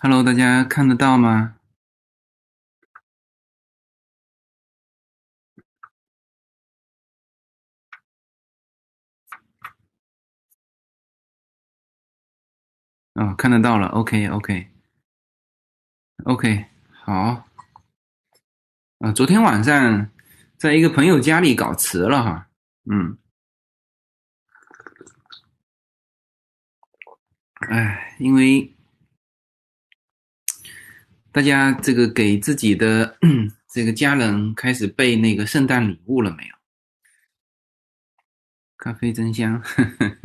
Hello，大家看得到吗？哦，看得到了。OK，OK，OK，好。啊，昨天晚上在一个朋友家里搞瓷了哈。嗯。哎，因为。大家这个给自己的 这个家人开始备那个圣诞礼物了没有？咖啡真香，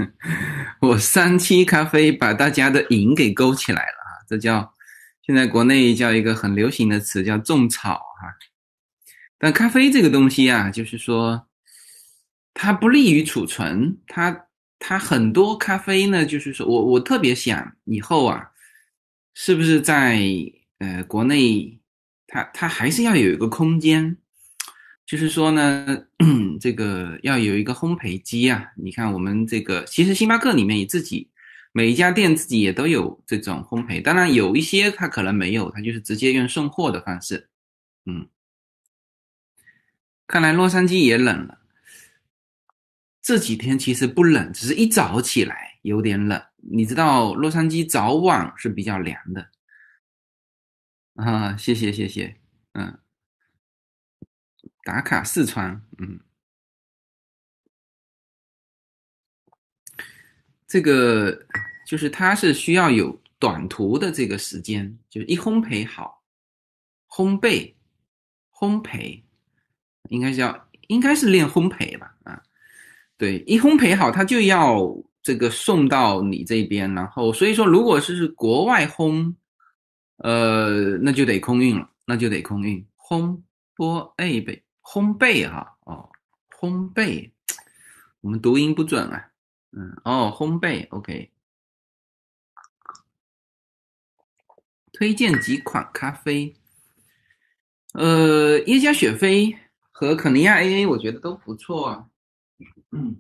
我三七咖啡把大家的瘾给勾起来了啊！这叫现在国内叫一个很流行的词叫种草哈。但咖啡这个东西啊，就是说它不利于储存，它它很多咖啡呢，就是说我我特别想以后啊，是不是在。呃，国内它它还是要有一个空间，就是说呢，这个要有一个烘焙机啊。你看我们这个，其实星巴克里面也自己每一家店自己也都有这种烘焙，当然有一些它可能没有，它就是直接用送货的方式。嗯，看来洛杉矶也冷了。这几天其实不冷，只是一早起来有点冷。你知道洛杉矶早晚是比较凉的。啊，谢谢谢谢，嗯，打卡四川，嗯，这个就是它是需要有短途的这个时间，就是一烘焙好，烘焙，烘焙，应该叫应该是练烘焙吧，啊，对，一烘焙好，它就要这个送到你这边，然后所以说，如果是国外烘。呃，那就得空运了，那就得空运。烘焙焙烘焙哈哦，烘焙，我们读音不准啊。嗯哦，烘焙 OK。推荐几款咖啡，呃，耶加雪菲和肯尼亚 AA，我觉得都不错啊。嗯。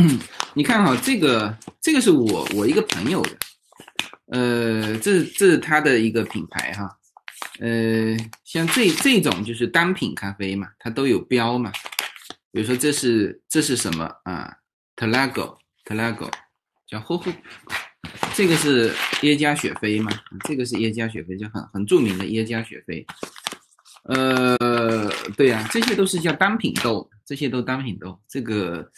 你看哈，这个这个是我我一个朋友的，呃，这这是他的一个品牌哈，呃，像这这种就是单品咖啡嘛，它都有标嘛，比如说这是这是什么？啊？Telago Telago 叫呼呼，这个是耶加雪菲嘛，这个是耶加雪菲，就很很著名的耶加雪菲，呃，对呀，这些都是叫单品豆，这些都单品豆，这个。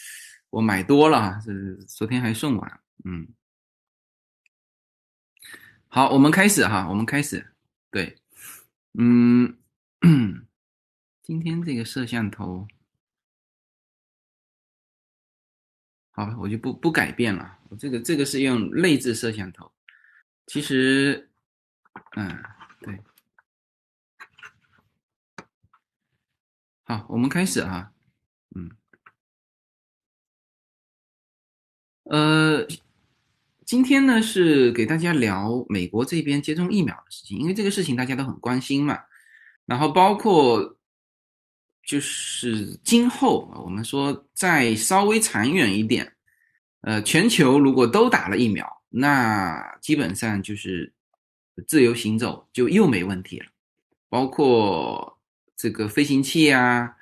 我买多了，是昨天还送完，嗯，好，我们开始哈，我们开始，对，嗯，今天这个摄像头，好，我就不不改变了，我这个这个是用内置摄像头，其实，嗯，对，好，我们开始哈，嗯。呃，今天呢是给大家聊美国这边接种疫苗的事情，因为这个事情大家都很关心嘛。然后包括就是今后我们说再稍微长远一点，呃，全球如果都打了疫苗，那基本上就是自由行走就又没问题了，包括这个飞行器啊，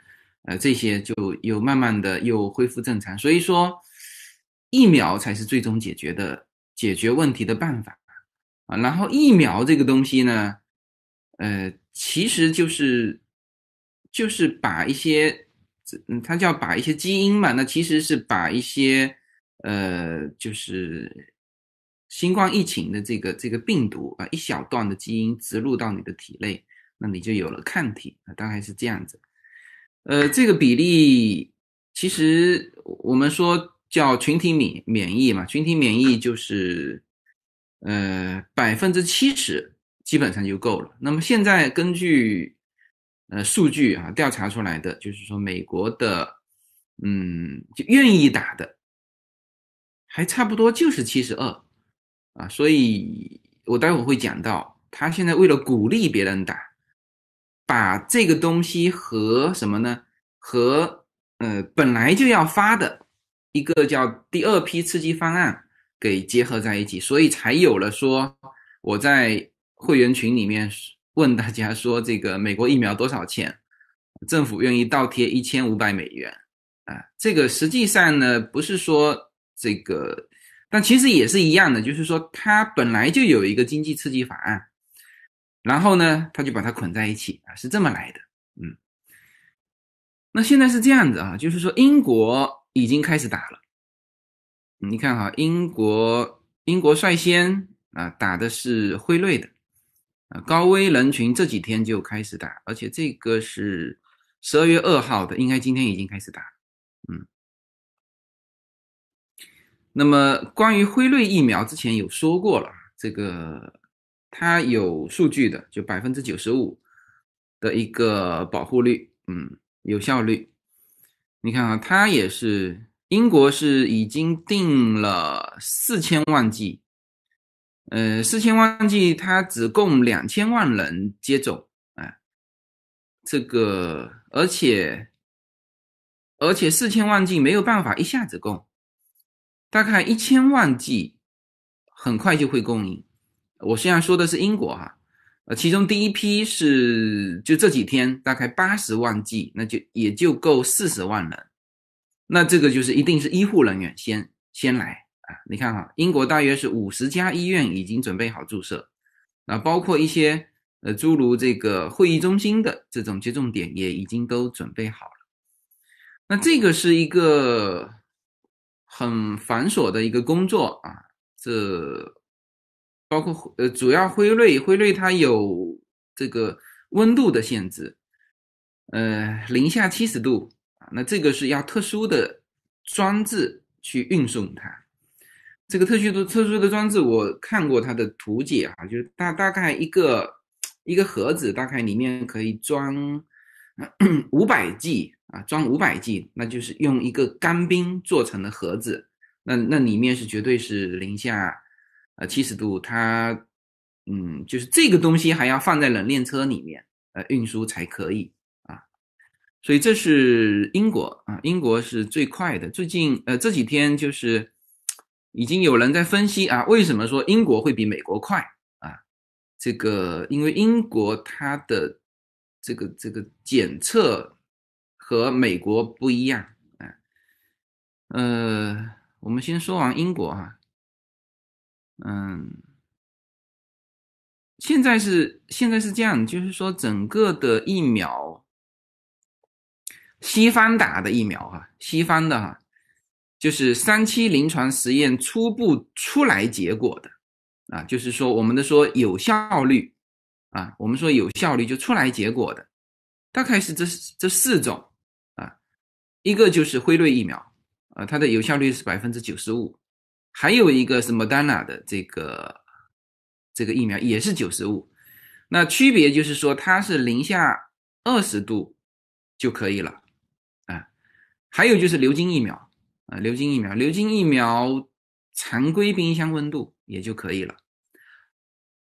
呃，这些就又慢慢的又恢复正常。所以说。疫苗才是最终解决的解决问题的办法啊！然后疫苗这个东西呢，呃，其实就是就是把一些，嗯，它叫把一些基因嘛，那其实是把一些呃，就是新冠疫情的这个这个病毒啊，一小段的基因植入到你的体内，那你就有了抗体啊，大概是这样子。呃，这个比例其实我们说。叫群体免免疫嘛，群体免疫就是，呃，百分之七十基本上就够了。那么现在根据，呃，数据啊调查出来的，就是说美国的，嗯，就愿意打的，还差不多就是七十二，啊，所以我待会儿会讲到，他现在为了鼓励别人打，把这个东西和什么呢？和呃本来就要发的一个叫第二批刺激方案给结合在一起，所以才有了说我在会员群里面问大家说这个美国疫苗多少钱，政府愿意倒贴一千五百美元啊，这个实际上呢不是说这个，但其实也是一样的，就是说它本来就有一个经济刺激法案。然后呢，他就把它捆在一起啊，是这么来的。嗯，那现在是这样子啊，就是说英国已经开始打了。你看哈，英国英国率先啊打的是辉瑞的啊，高危人群这几天就开始打，而且这个是十二月二号的，应该今天已经开始打。嗯，那么关于辉瑞疫苗之前有说过了，这个。它有数据的，就百分之九十五的一个保护率，嗯，有效率。你看啊，它也是英国是已经定了四千万剂，呃，四千万剂它只供两千万人接种，哎，这个而且而且四千万剂没有办法一下子供，大概一千万剂很快就会供应。我现在说的是英国哈，呃，其中第一批是就这几天大概八十万剂，那就也就够四十万人，那这个就是一定是医护人员先先来啊。你看哈，英国大约是五十家医院已经准备好注射，啊，包括一些呃诸如这个会议中心的这种接种点也已经都准备好了。那这个是一个很繁琐的一个工作啊，这。包括呃，主要辉瑞，辉瑞它有这个温度的限制，呃，零下七十度啊，那这个是要特殊的装置去运送它。这个特殊的特殊的装置，我看过它的图解啊，就是大大概一个一个盒子，大概里面可以装五百 G 啊，装五百 G，那就是用一个干冰做成的盒子，那那里面是绝对是零下。呃，七十度，它，嗯，就是这个东西还要放在冷链车里面，呃，运输才可以啊。所以这是英国啊，英国是最快的。最近，呃，这几天就是已经有人在分析啊，为什么说英国会比美国快啊？这个，因为英国它的这个这个检测和美国不一样啊。呃，我们先说完英国哈。嗯，现在是现在是这样，就是说整个的疫苗，西方打的疫苗哈，西方的哈，就是三期临床实验初步出来结果的啊，就是说我们的说有效率啊，我们说有效率就出来结果的，大概是这这四种啊，一个就是辉瑞疫苗啊，它的有效率是百分之九十五。还有一个是 Moderna 的这个这个疫苗也是九十五，那区别就是说它是零下二十度就可以了啊。还有就是流金疫苗啊，流金疫苗，流金疫苗常规冰箱温度也就可以了。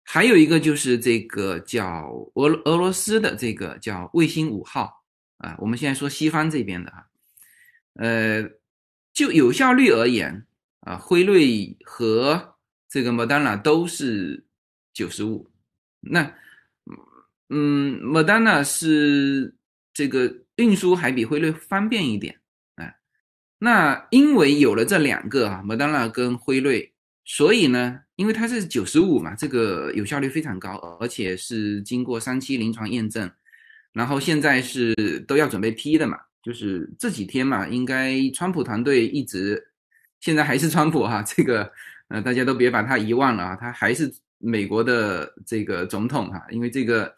还有一个就是这个叫俄俄罗斯的这个叫卫星五号啊，我们现在说西方这边的哈，呃，就有效率而言。啊，辉瑞和这个莫丹娜都是九十五，那嗯，莫丹娜是这个运输还比辉瑞方便一点，啊，那因为有了这两个啊，莫丹娜跟辉瑞，所以呢，因为它是九十五嘛，这个有效率非常高，而且是经过三期临床验证，然后现在是都要准备批的嘛，就是这几天嘛，应该川普团队一直。现在还是川普哈，这个呃，大家都别把他遗忘了啊，他还是美国的这个总统哈。因为这个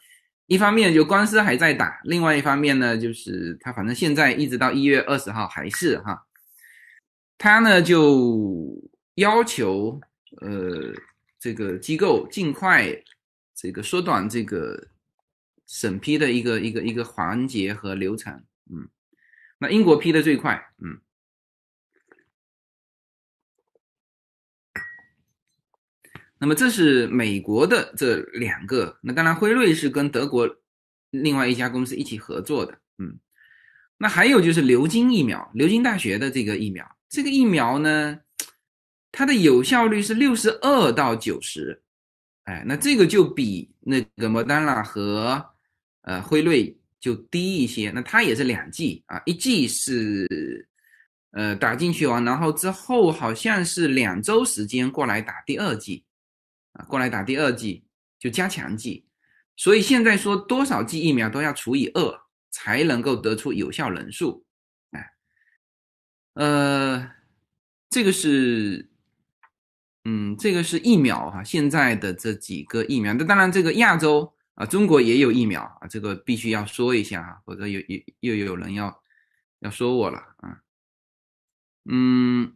一方面就官司还在打，另外一方面呢，就是他反正现在一直到一月二十号还是哈，他呢就要求呃这个机构尽快这个缩短这个审批的一个一个一个环节和流程，嗯，那英国批的最快，嗯。那么这是美国的这两个，那当然辉瑞是跟德国另外一家公司一起合作的，嗯，那还有就是流金疫苗，流金大学的这个疫苗，这个疫苗呢，它的有效率是六十二到九十，哎，那这个就比那个莫丹娜和呃辉瑞就低一些。那它也是两剂啊，一剂是呃打进去完，然后之后好像是两周时间过来打第二剂啊，过来打第二剂就加强剂。所以现在说多少剂疫苗都要除以二。才能够得出有效人数，哎，呃，这个是，嗯，这个是疫苗哈，现在的这几个疫苗，那当然这个亚洲啊，中国也有疫苗啊，这个必须要说一下哈，否则有有又有人要要说我了啊，嗯，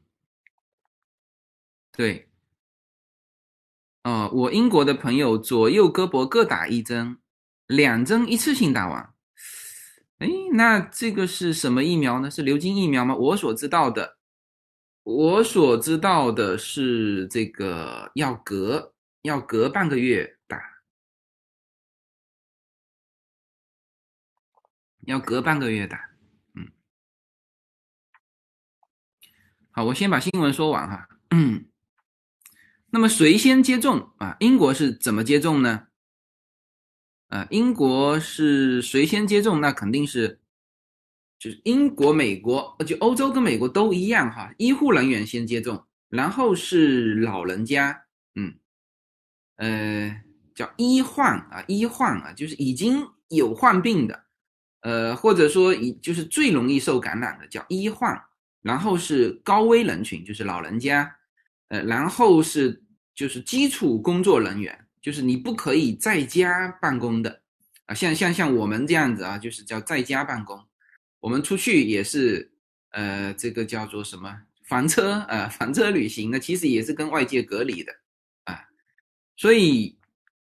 对，哦，我英国的朋友左右胳膊各打一针，两针一次性打完。哎，那这个是什么疫苗呢？是流金疫苗吗？我所知道的，我所知道的是这个要隔要隔半个月打，要隔半个月打。嗯，好，我先把新闻说完哈。嗯，那么谁先接种啊？英国是怎么接种呢？啊，英国是谁先接种？那肯定是，就是英国、美国，就欧洲跟美国都一样哈。医护人员先接种，然后是老人家，嗯，呃，叫医患啊，医患啊，就是已经有患病的，呃，或者说已就是最容易受感染的叫医患，然后是高危人群，就是老人家，呃，然后是就是基础工作人员。就是你不可以在家办公的啊，像像像我们这样子啊，就是叫在家办公。我们出去也是，呃，这个叫做什么房车啊，房车旅行那其实也是跟外界隔离的啊。所以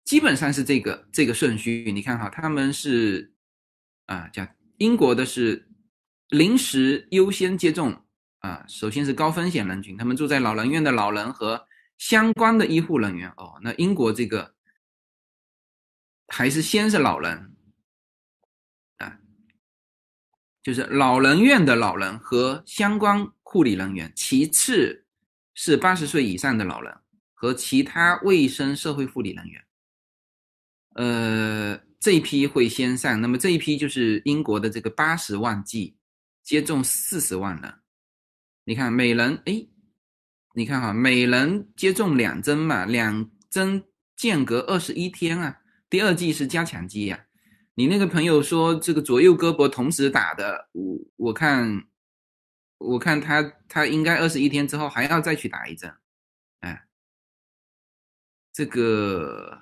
基本上是这个这个顺序。你看哈，他们是啊，叫英国的是临时优先接种啊，首先是高风险人群，他们住在老人院的老人和。相关的医护人员哦，那英国这个还是先是老人啊，就是老人院的老人和相关护理人员，其次是八十岁以上的老人和其他卫生社会护理人员。呃，这一批会先上，那么这一批就是英国的这个八十万剂接种四十万人，你看每人哎。你看哈，每人接种两针嘛，两针间隔二十一天啊。第二剂是加强剂呀。你那个朋友说这个左右胳膊同时打的，我我看，我看他他应该二十一天之后还要再去打一针，哎，这个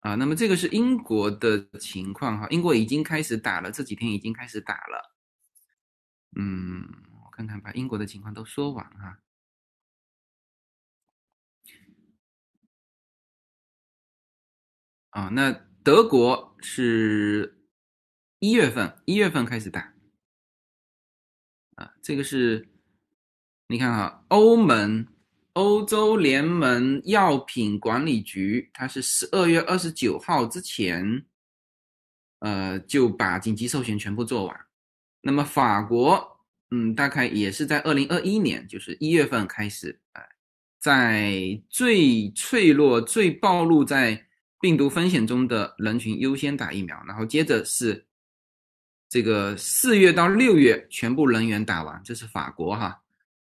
啊，那么这个是英国的情况哈，英国已经开始打了，这几天已经开始打了。嗯，看看把英国的情况都说完哈。啊，那德国是一月份，一月份开始打，啊，这个是，你看哈，欧盟欧洲联盟药品管理局，它是十二月二十九号之前，呃，就把紧急授权全部做完。那么法国，嗯，大概也是在二零二一年，就是一月份开始，哎，在最脆弱、最暴露在。病毒风险中的人群优先打疫苗，然后接着是这个四月到六月全部人员打完，这是法国哈，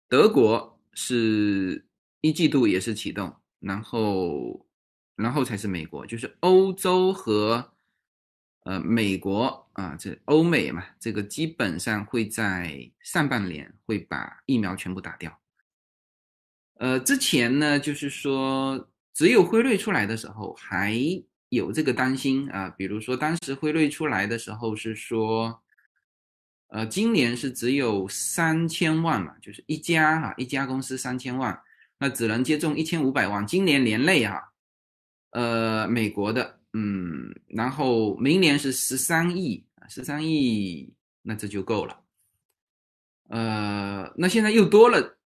德国是一季度也是启动，然后然后才是美国，就是欧洲和呃美国啊，这欧美嘛，这个基本上会在上半年会把疫苗全部打掉。呃，之前呢就是说。只有辉瑞出来的时候还有这个担心啊，比如说当时辉瑞出来的时候是说，呃，今年是只有三千万嘛，就是一家哈一家公司三千万，那只能接种一千五百万，今年年内哈，呃，美国的，嗯，然后明年是十三亿，十三亿，那这就够了。呃，那现在又多了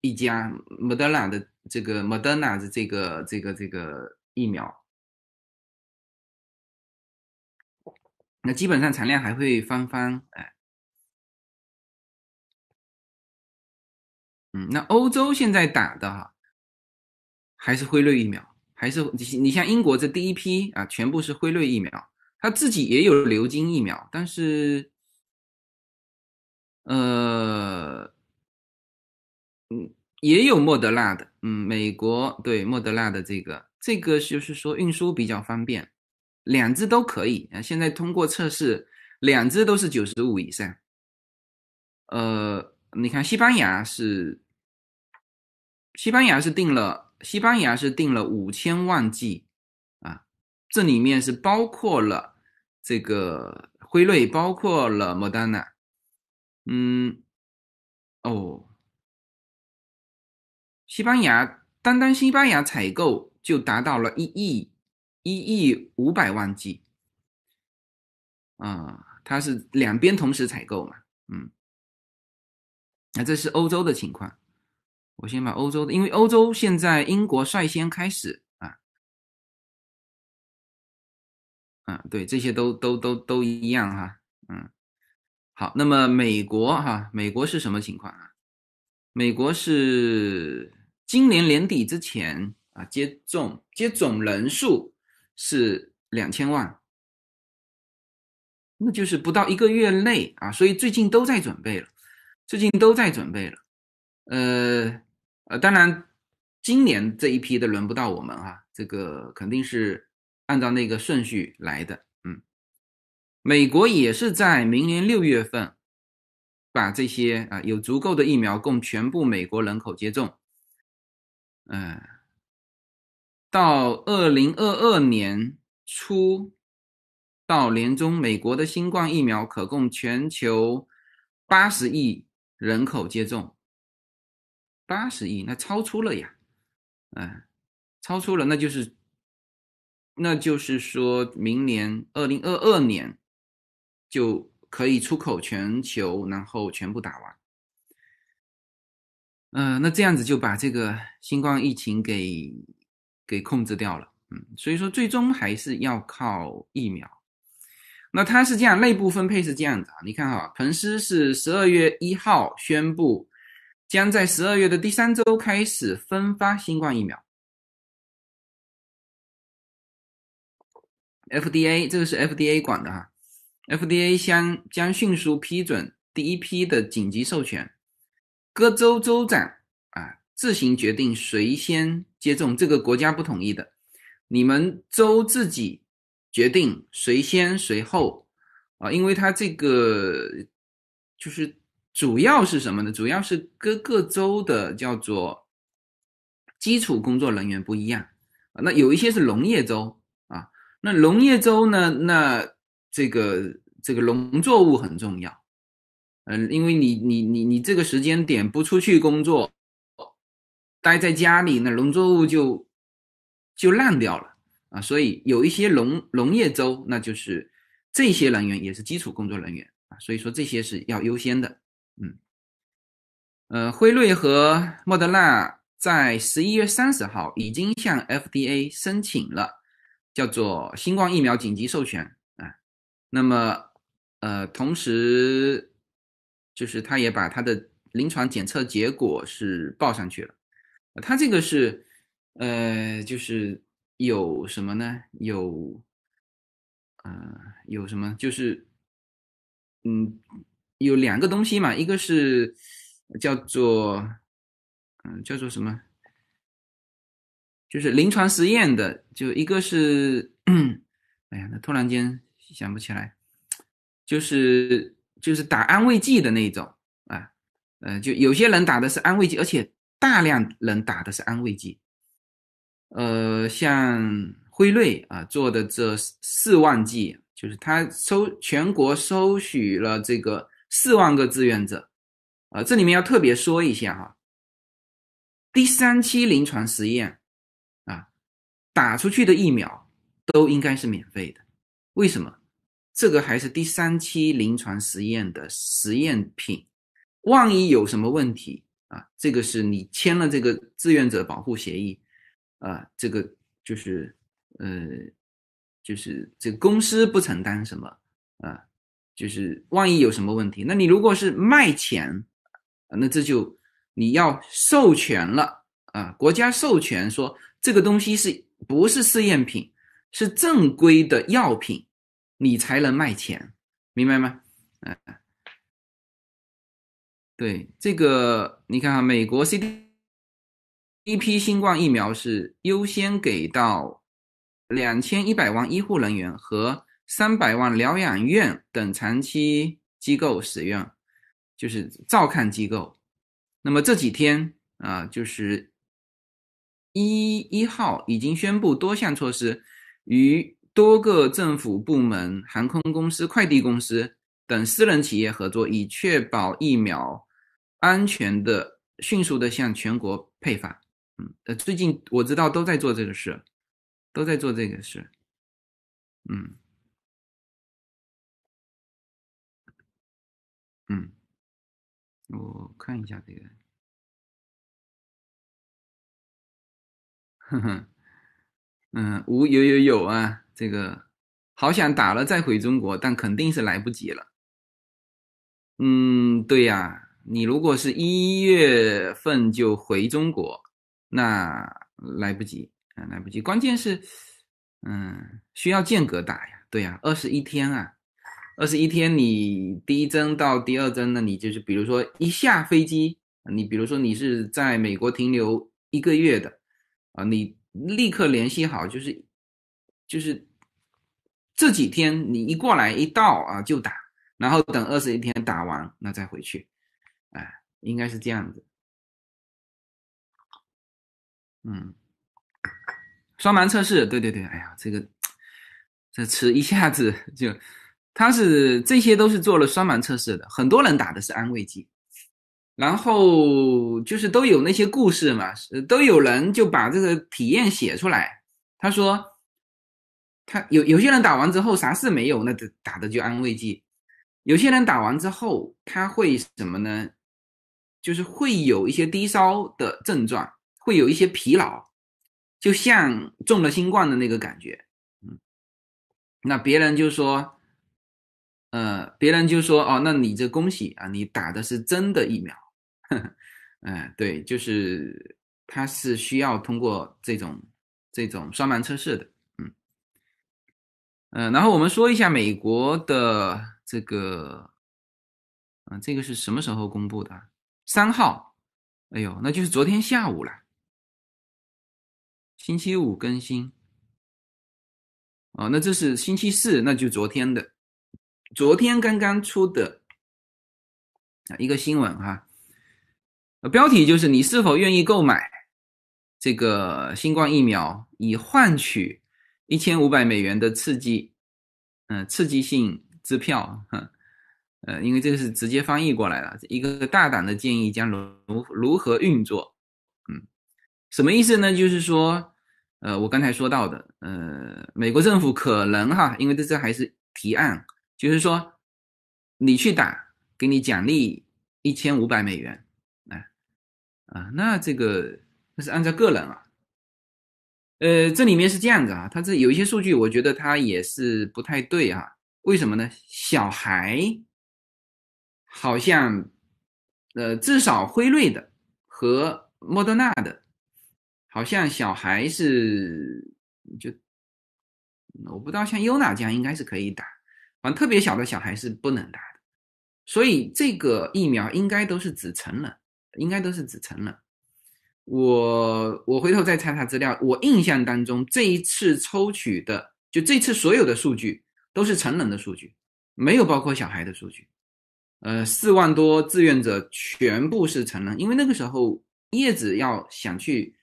一家 Moderna 的这个 Moderna 的这个这个、这个、疫苗，那基本上产量还会翻番，哎，嗯，那欧洲现在打的哈，还是辉瑞疫苗，还是你你像英国这第一批啊，全部是辉瑞疫苗，他自己也有流金疫苗，但是，呃，嗯，也有莫德纳的，嗯，美国对莫德纳的这个，这个就是说运输比较方便，两只都可以啊，现在通过测试，两只都是九十五以上，呃，你看西班牙是。西班牙是定了，西班牙是定了五千万剂，啊，这里面是包括了这个辉瑞，包括了莫丹娜，嗯，哦，西班牙单单西班牙采购就达到了一亿一亿五百万剂，啊，它是两边同时采购嘛，嗯，那这是欧洲的情况。我先把欧洲的，因为欧洲现在英国率先开始啊，嗯，对，这些都都都都一样哈，嗯，好，那么美国哈，美国是什么情况啊？美国是今年年底之前啊，接种接种人数是两千万，那就是不到一个月内啊，所以最近都在准备了，最近都在准备了，呃。呃，当然，今年这一批的轮不到我们哈，这个肯定是按照那个顺序来的。嗯，美国也是在明年六月份把这些啊有足够的疫苗供全部美国人口接种。嗯，到二零二二年初到年中，美国的新冠疫苗可供全球八十亿人口接种。八十亿，那超出了呀，嗯，超出了，那就是，那就是说明年二零二二年就可以出口全球，然后全部打完。嗯，那这样子就把这个新冠疫情给给控制掉了，嗯，所以说最终还是要靠疫苗。那它是这样，内部分配是这样子啊，你看哈，彭斯是十二月一号宣布。将在十二月的第三周开始分发新冠疫苗。FDA 这个是 FDA 管的哈，FDA 将将迅速批准第一批的紧急授权，各州州长啊自行决定谁先接种，这个国家不同意的，你们州自己决定谁先谁后啊，因为它这个就是。主要是什么呢？主要是各个州的叫做基础工作人员不一样啊。那有一些是农业州，那农业州呢，那这个这个农作物很重要，嗯，因为你你你你这个时间点不出去工作，待在家里，那农作物就就烂掉了啊。所以有一些农农业州，那就是这些人员也是基础工作人员啊。所以说这些是要优先的。嗯，呃，辉瑞和莫德纳在十一月三十号已经向 FDA 申请了叫做新冠疫苗紧急授权啊。那么，呃，同时就是他也把他的临床检测结果是报上去了。他这个是，呃，就是有什么呢？有，呃，有什么？就是，嗯。有两个东西嘛，一个是叫做，嗯，叫做什么？就是临床实验的，就一个是，哎呀，那突然间想不起来，就是就是打安慰剂的那种啊，呃，就有些人打的是安慰剂，而且大量人打的是安慰剂，呃，像辉瑞啊做的这四万剂，就是他收全国收取了这个。四万个志愿者，啊，这里面要特别说一下哈，第三期临床实验，打出去的疫苗都应该是免费的。为什么？这个还是第三期临床实验的实验品，万一有什么问题啊，这个是你签了这个志愿者保护协议，啊，这个就是，呃，就是这个公司不承担什么，啊。就是万一有什么问题，那你如果是卖钱，那这就你要授权了啊，国家授权说这个东西是不是试验品，是正规的药品，你才能卖钱，明白吗？嗯，对这个，你看啊，美国 C D 一批新冠疫苗是优先给到两千一百万医护人员和三百万疗养院等长期机构使用，就是照看机构。那么这几天啊，就是一一号已经宣布多项措施，与多个政府部门、航空公司、快递公司等私人企业合作，以确保疫苗安全的、迅速的向全国配发。嗯，呃，最近我知道都在做这个事，都在做这个事。嗯，嗯。我看一下这个，哼哼，嗯，无有有有啊，这个好想打了再回中国，但肯定是来不及了。嗯，对呀，你如果是一月份就回中国，那来不及啊，来不及。关键是，嗯，需要间隔打呀，对呀，二十一天啊。二十一天，你第一针到第二针呢？你就是比如说一下飞机，你比如说你是在美国停留一个月的，啊，你立刻联系好，就是就是这几天你一过来一到啊就打，然后等二十一天打完那再回去，哎，应该是这样子。嗯，双盲测试，对对对，哎呀，这个这吃一下子就。他是这些都是做了双盲测试的，很多人打的是安慰剂，然后就是都有那些故事嘛，都有人就把这个体验写出来。他说，他有有些人打完之后啥事没有，那打的就安慰剂；有些人打完之后他会什么呢？就是会有一些低烧的症状，会有一些疲劳，就像中了新冠的那个感觉。嗯，那别人就说。呃，别人就说哦，那你这恭喜啊，你打的是真的疫苗，嗯，对，就是它是需要通过这种这种双盲测试的，嗯，嗯，然后我们说一下美国的这个，嗯，这个是什么时候公布的？三号，哎呦，那就是昨天下午了，星期五更新，哦，那这是星期四，那就昨天的。昨天刚刚出的啊一个新闻哈，标题就是你是否愿意购买这个新冠疫苗，以换取一千五百美元的刺激，嗯，刺激性支票，哼呃，因为这个是直接翻译过来了，一个大胆的建议将如如何运作，嗯，什么意思呢？就是说，呃，我刚才说到的，呃，美国政府可能哈，因为这这还是提案。就是说，你去打，给你奖励一千五百美元，啊，那这个那是按照个人啊，呃，这里面是这样子啊，它这有一些数据，我觉得它也是不太对啊，为什么呢？小孩好像，呃，至少辉瑞的和莫德纳的，好像小孩是就，我不知道像优娜这样应该是可以打。反正特别小的小孩是不能打的，所以这个疫苗应该都是指成人，应该都是指成人。我我回头再查查资料，我印象当中这一次抽取的，就这次所有的数据都是成人的数据，没有包括小孩的数据。呃，四万多志愿者全部是成人，因为那个时候叶子要想去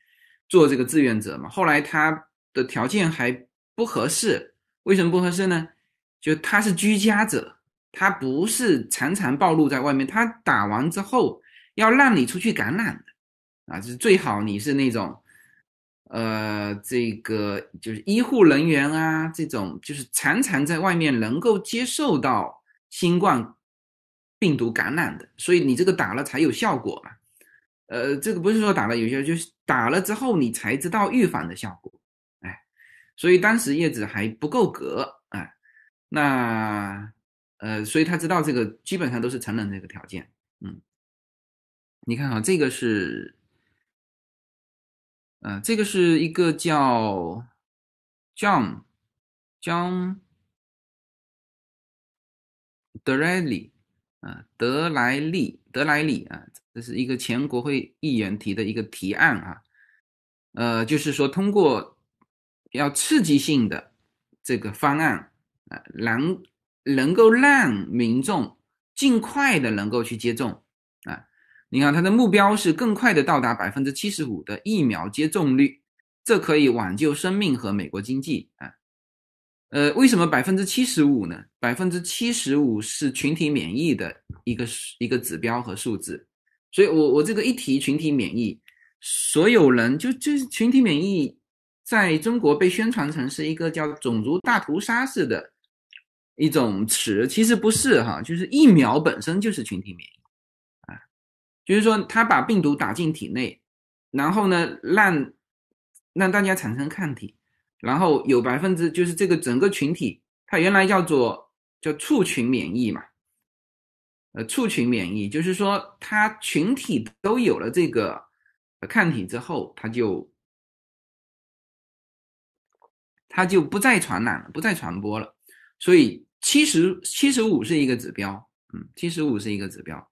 做这个志愿者嘛，后来他的条件还不合适，为什么不合适呢？就他是居家者，他不是常常暴露在外面。他打完之后要让你出去感染的，啊，就是最好你是那种，呃，这个就是医护人员啊，这种就是常常在外面能够接受到新冠病毒感染的，所以你这个打了才有效果嘛。呃，这个不是说打了有效，就是打了之后你才知道预防的效果。哎，所以当时叶子还不够格。那，呃，所以他知道这个基本上都是成人这个条件，嗯，你看啊，这个是，呃，这个是一个叫 John John d r e l y 啊，德莱利，德莱利啊，这是一个前国会议员提的一个提案啊，呃，就是说通过要刺激性的这个方案啊，能能够让民众尽快的能够去接种，你看它的目标是更快的到达百分之七十五的疫苗接种率，这可以挽救生命和美国经济啊。呃，为什么百分之七十五呢？百分之七十五是群体免疫的一个一个指标和数字，所以我我这个一提群体免疫，所有人就就是群体免疫，在中国被宣传成是一个叫种族大屠杀式的一种词，其实不是哈，就是疫苗本身就是群体免疫，就是说他把病毒打进体内，然后呢，让让大家产生抗体。然后有百分之就是这个整个群体，它原来叫做叫畜群免疫嘛，呃，畜群免疫就是说它群体都有了这个抗体之后，它就它就不再传染了，不再传播了。所以七十七十五是一个指标，嗯，七十五是一个指标。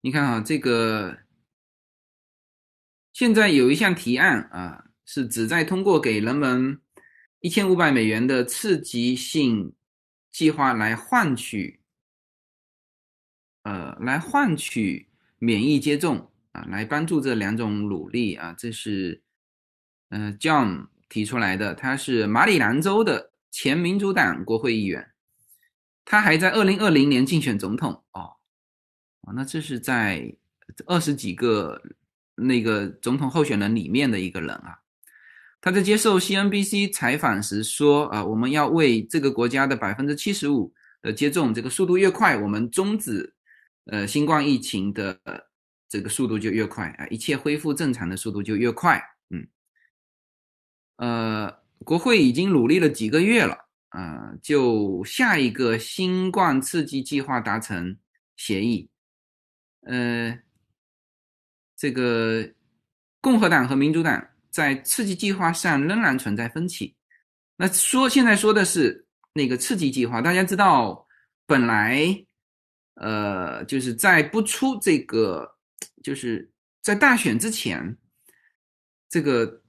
你看啊，这个。现在有一项提案啊，是旨在通过给人们一千五百美元的刺激性计划来换取，呃，来换取免疫接种啊，来帮助这两种努力啊。这是，呃，John 提出来的，他是马里兰州的前民主党国会议员，他还在二零二零年竞选总统哦，那这是在二十几个。那个总统候选人里面的一个人啊，他在接受 CNBC 采访时说：“啊，我们要为这个国家的百分之七十五的接种，这个速度越快，我们终止呃新冠疫情的这个速度就越快啊，一切恢复正常的速度就越快。”嗯，呃，国会已经努力了几个月了啊，就下一个新冠刺激计划达成协议，呃。这个共和党和民主党在刺激计划上仍然存在分歧。那说现在说的是那个刺激计划，大家知道，本来呃就是在不出这个，就是在大选之前，这个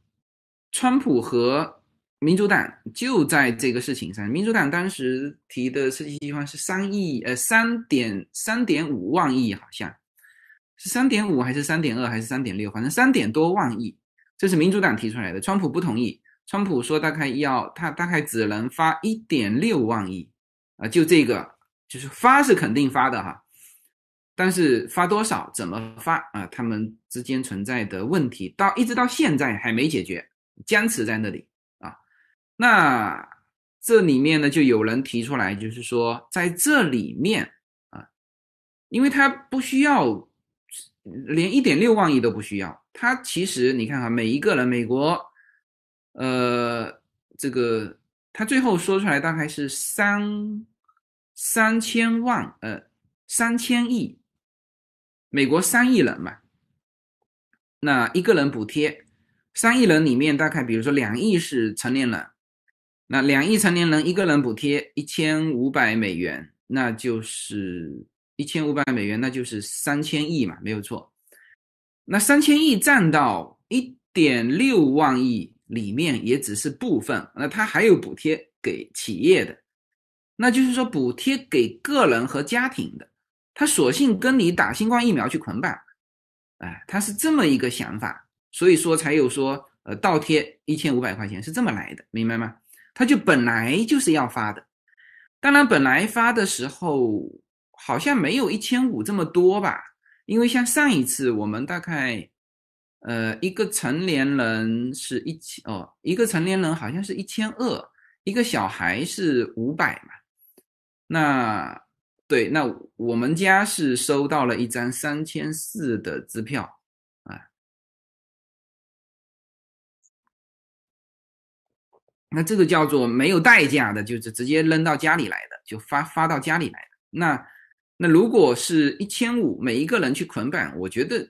川普和民主党就在这个事情上，民主党当时提的刺激计划是三亿呃三点三点五万亿好像。是三点五还是三点二还是三点六？反正三点多万亿，这是民主党提出来的。川普不同意，川普说大概要他大概只能发一点六万亿啊，就这个就是发是肯定发的哈，但是发多少怎么发啊？他们之间存在的问题到一直到现在还没解决，僵持在那里啊。那这里面呢，就有人提出来，就是说在这里面啊，因为他不需要。连一点六万亿都不需要，他其实你看哈，每一个人，美国，呃，这个他最后说出来大概是三三千万，呃，三千亿，美国三亿人嘛，那一个人补贴三亿人里面大概，比如说两亿是成年人，那两亿成年人一个人补贴一千五百美元，那就是。一千五百美元，那就是三千亿嘛，没有错。那三千亿占到一点六万亿里面，也只是部分。那它还有补贴给企业的，那就是说补贴给个人和家庭的，他索性跟你打新冠疫苗去捆绑，哎，他是这么一个想法，所以说才有说，呃，倒贴一千五百块钱是这么来的，明白吗？他就本来就是要发的，当然本来发的时候。好像没有一千五这么多吧，因为像上一次我们大概，呃，一个成年人是一千哦，一个成年人好像是一千二，一个小孩是五百嘛。那对，那我们家是收到了一张三千四的支票啊，那这个叫做没有代价的，就是直接扔到家里来的，就发发到家里来的那。那如果是一千五，每一个人去捆绑，我觉得，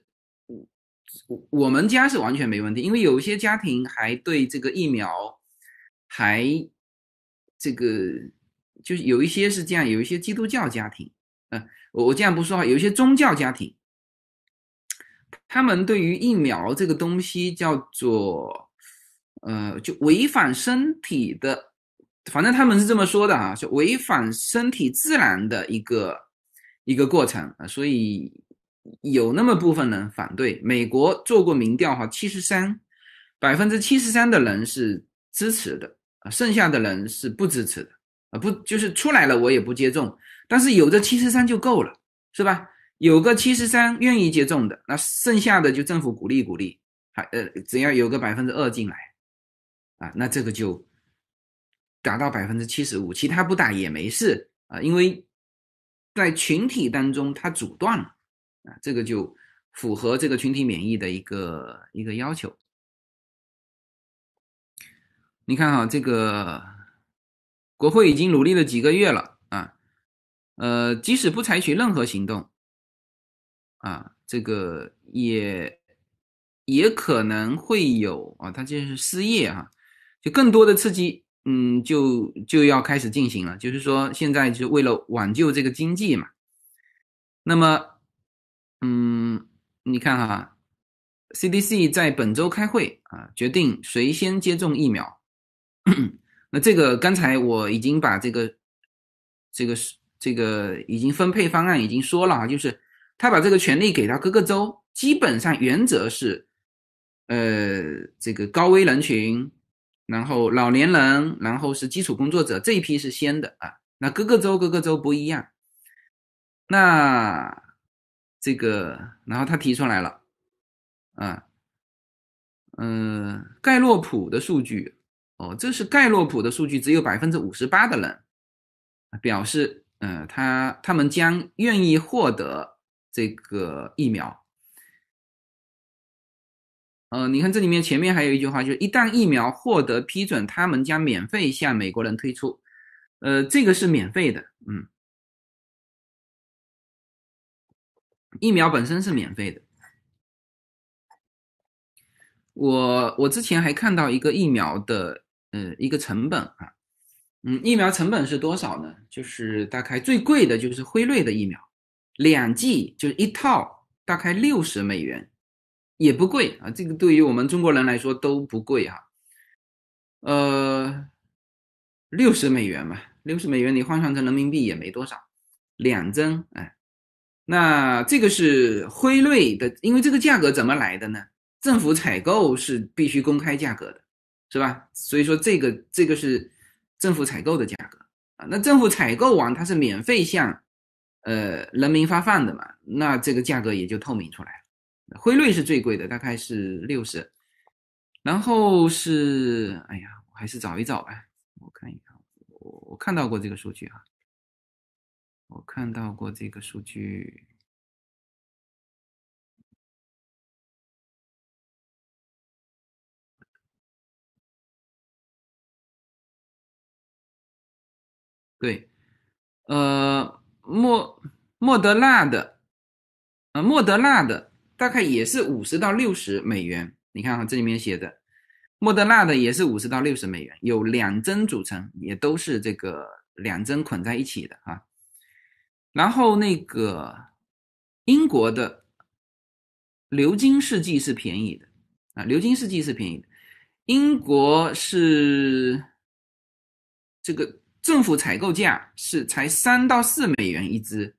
我我们家是完全没问题，因为有一些家庭还对这个疫苗还这个就是有一些是这样，有一些基督教家庭，嗯，我我这样不说话，有一些宗教家庭，他们对于疫苗这个东西叫做，呃，就违反身体的，反正他们是这么说的啊，是违反身体自然的一个。一个过程啊，所以有那么部分人反对。美国做过民调哈，七十三百分之七十三的人是支持的啊，剩下的人是不支持的啊，不就是出来了我也不接种，但是有这七十三就够了，是吧？有个七十三愿意接种的，那剩下的就政府鼓励鼓励，还呃只要有个百分之二进来啊，那这个就达到百分之七十五，其他不打也没事啊，因为。在群体当中，它阻断了啊，这个就符合这个群体免疫的一个一个要求。你看哈，这个国会已经努力了几个月了啊，呃，即使不采取任何行动啊，这个也也可能会有啊，他就是失业哈，就更多的刺激。嗯，就就要开始进行了，就是说现在就为了挽救这个经济嘛。那么，嗯，你看哈，CDC 在本周开会啊，决定谁先接种疫苗。那这个刚才我已经把这个这个是这个已经分配方案已经说了啊，就是他把这个权利给到各个州，基本上原则是，呃，这个高危人群。然后老年人，然后是基础工作者这一批是先的啊。那各个州各个州不一样。那这个，然后他提出来了，啊，嗯，盖洛普的数据哦，这是盖洛普的数据，只有百分之五十八的人表示，嗯，他他们将愿意获得这个疫苗。呃，你看这里面前面还有一句话，就是一旦疫苗获得批准，他们将免费向美国人推出。呃，这个是免费的，嗯，疫苗本身是免费的。我我之前还看到一个疫苗的呃一个成本啊，嗯，疫苗成本是多少呢？就是大概最贵的就是辉瑞的疫苗，两剂就是一套大概六十美元。也不贵啊，这个对于我们中国人来说都不贵哈，呃，六十美元嘛，六十美元你换算成人民币也没多少，两针哎，那这个是辉瑞的，因为这个价格怎么来的呢？政府采购是必须公开价格的，是吧？所以说这个这个是政府采购的价格啊，那政府采购完它是免费向呃人民发放的嘛，那这个价格也就透明出来。辉瑞是最贵的，大概是六十，然后是，哎呀，我还是找一找吧，我看一看，我我看到过这个数据哈，我看到过这个数据，对，呃，莫莫德纳的，呃，莫德纳的。大概也是五十到六十美元，你看哈，这里面写的，莫德纳的也是五十到六十美元，有两针组成，也都是这个两针捆在一起的啊。然后那个英国的流金试剂是便宜的啊，流金试剂是便宜的，英国是这个政府采购价是才三到四美元一支。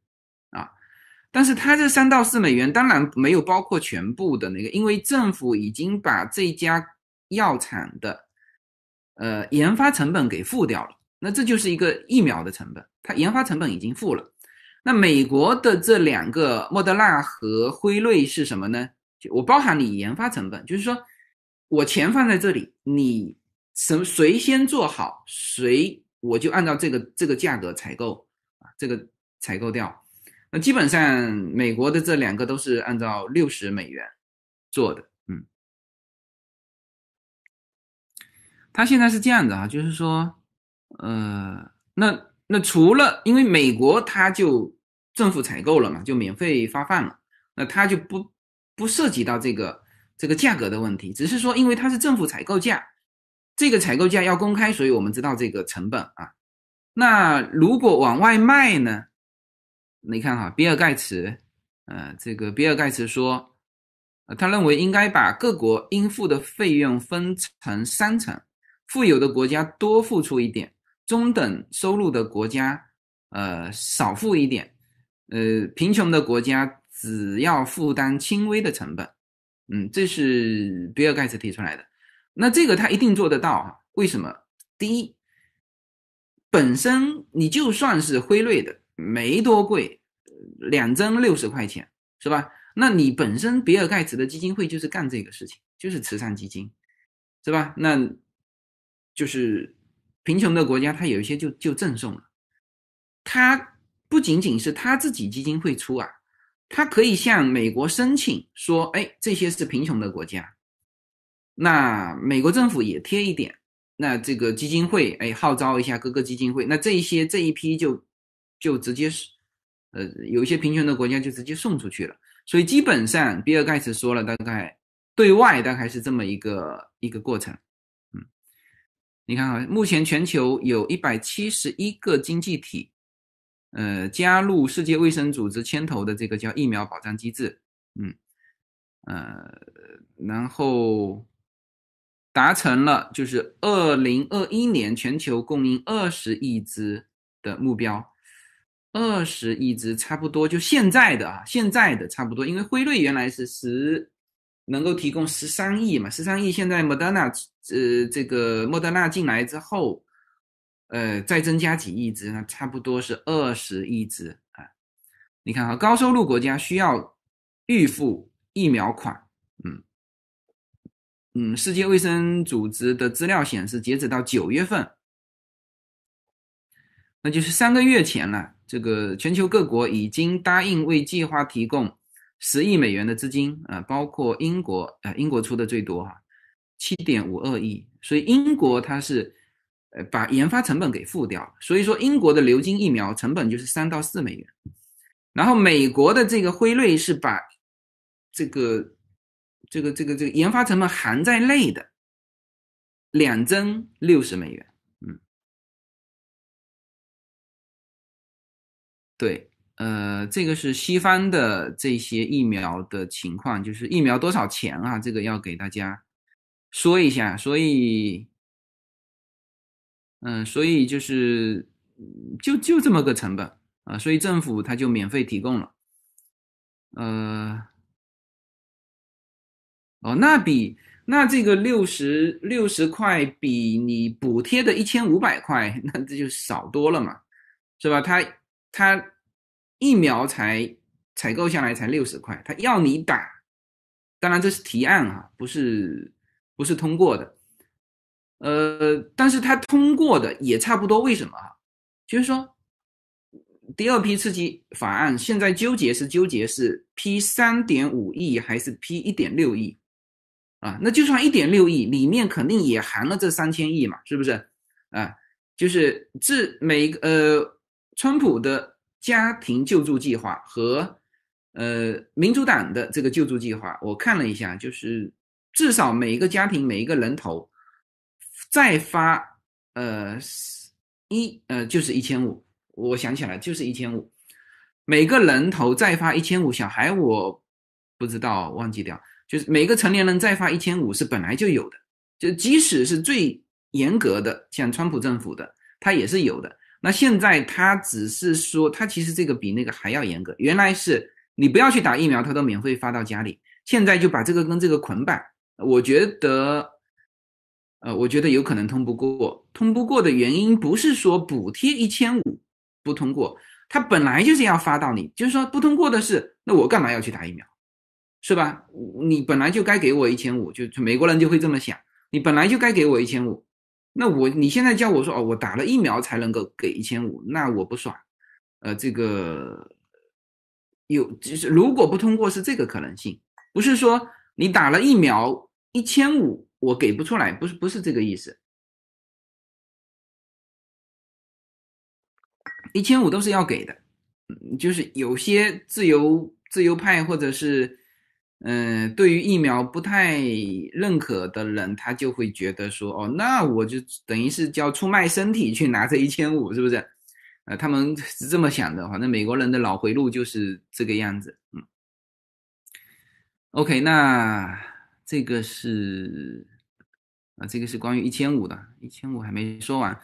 但是它这三到四美元当然没有包括全部的那个，因为政府已经把这家药厂的呃研发成本给付掉了，那这就是一个疫苗的成本，它研发成本已经付了。那美国的这两个莫德纳和辉瑞是什么呢？就我包含你研发成本，就是说我钱放在这里，你什谁先做好，谁我就按照这个这个价格采购啊，这个采购掉。那基本上，美国的这两个都是按照六十美元做的，嗯，他现在是这样的啊，就是说，呃，那那除了因为美国，他就政府采购了嘛，就免费发放了，那它就不不涉及到这个这个价格的问题，只是说因为它是政府采购价，这个采购价要公开，所以我们知道这个成本啊。那如果往外卖呢？你看哈，比尔盖茨，呃，这个比尔盖茨说，呃，他认为应该把各国应付的费用分成三层，富有的国家多付出一点，中等收入的国家，呃，少付一点。呃，贫穷的国家只要负担轻微的成本，嗯，这是比尔盖茨提出来的。那这个他一定做得到啊？为什么？第一，本身你就算是辉瑞的，没多贵，两针六十块钱，是吧？那你本身比尔盖茨的基金会就是干这个事情，就是慈善基金，是吧？那就是贫穷的国家，他有一些就就赠送了，他。不仅仅是他自己基金会出啊，他可以向美国申请说，哎，这些是贫穷的国家，那美国政府也贴一点，那这个基金会，哎，号召一下各个基金会，那这一些这一批就就直接是，呃，有一些贫穷的国家就直接送出去了。所以基本上，比尔盖茨说了，大概对外大概是这么一个一个过程。嗯，你看啊，目前全球有一百七十一个经济体。呃，加入世界卫生组织牵头的这个叫疫苗保障机制，嗯，呃，然后达成了就是二零二一年全球供应二十亿支的目标，二十亿支差不多就现在的啊，现在的差不多，因为辉瑞原来是十能够提供十三亿嘛，十三亿，现在莫德纳呃这个莫德纳进来之后。呃，再增加几亿只，那差不多是二十亿只啊。你看啊，高收入国家需要预付疫苗款，嗯嗯，世界卫生组织的资料显示，截止到九月份，那就是三个月前了。这个全球各国已经答应为计划提供十亿美元的资金啊，包括英国，呃，英国出的最多哈，七点五二亿。所以英国它是。呃，把研发成本给付掉，所以说英国的流金疫苗成本就是三到四美元，然后美国的这个辉瑞是把这个这个这个这个研发成本含在内的，两针六十美元，对，呃，这个是西方的这些疫苗的情况，就是疫苗多少钱啊？这个要给大家说一下，所以。嗯，所以就是就就这么个成本啊，所以政府他就免费提供了，呃，哦，那比那这个六十六十块比你补贴的一千五百块，那这就少多了嘛，是吧？他他疫苗才采购下来才六十块，他要你打，当然这是提案啊，不是不是通过的。呃，但是他通过的也差不多，为什么啊？就是说，第二批刺激法案现在纠结是纠结是批三点五亿还是批一点六亿啊？那就算一点六亿，里面肯定也含了这三千亿嘛，是不是？啊，就是这每个呃，川普的家庭救助计划和呃民主党的这个救助计划，我看了一下，就是至少每一个家庭每一个人头。再发，呃，一呃就是一千五，我想起来就是一千五，每个人头再发一千五，小孩我不知道忘记掉，就是每个成年人再发一千五是本来就有的，就即使是最严格的，像川普政府的，他也是有的。那现在他只是说，他其实这个比那个还要严格，原来是你不要去打疫苗，他都免费发到家里，现在就把这个跟这个捆绑，我觉得。呃，我觉得有可能通不过。通不过的原因不是说补贴一千五不通过，他本来就是要发到你，就是说不通过的是，那我干嘛要去打疫苗，是吧？你本来就该给我一千五，就美国人就会这么想，你本来就该给我一千五，那我你现在叫我说哦，我打了疫苗才能够给一千五，那我不爽。呃，这个有就是如果不通过是这个可能性，不是说你打了疫苗一千五。我给不出来，不是不是这个意思，一千五都是要给的，就是有些自由自由派或者是嗯、对于疫苗不太认可的人，他就会觉得说，哦，那我就等于是叫出卖身体去拿这一千五，是不是？呃，他们是这么想的，反正美国人的脑回路就是这个样子，嗯。OK，那这个是啊，这个是关于一千五的，一千五还没说完。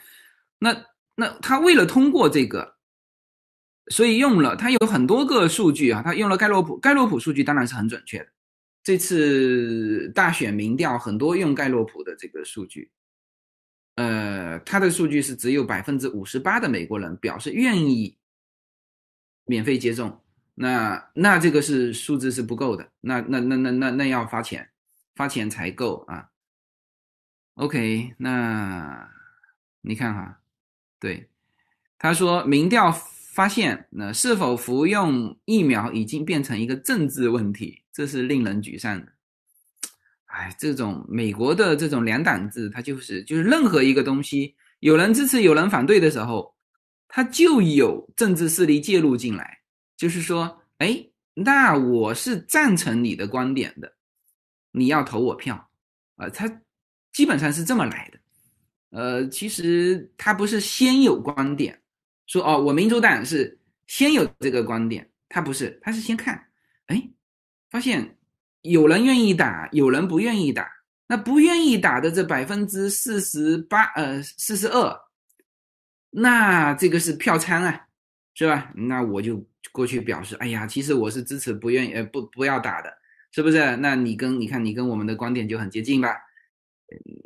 那那他为了通过这个，所以用了他有很多个数据啊，他用了盖洛普，盖洛普数据当然是很准确的。这次大选民调很多用盖洛普的这个数据，呃，他的数据是只有百分之五十八的美国人表示愿意免费接种。那那这个是数字是不够的，那那那那那那要发钱，发钱才够啊。OK，那你看哈，对，他说民调发现，那是否服用疫苗已经变成一个政治问题，这是令人沮丧的。哎，这种美国的这种两党制，它就是就是任何一个东西，有人支持有人反对的时候，它就有政治势力介入进来。就是说，哎，那我是赞成你的观点的，你要投我票，啊，他基本上是这么来的，呃，其实他不是先有观点，说哦，我民主党是先有这个观点，他不是，他是先看，哎，发现有人愿意打，有人不愿意打，那不愿意打的这百分之四十八，呃，四十二，那这个是票仓啊，是吧？那我就。过去表示，哎呀，其实我是支持不愿意，呃，不不要打的，是不是？那你跟你看，你跟我们的观点就很接近吧？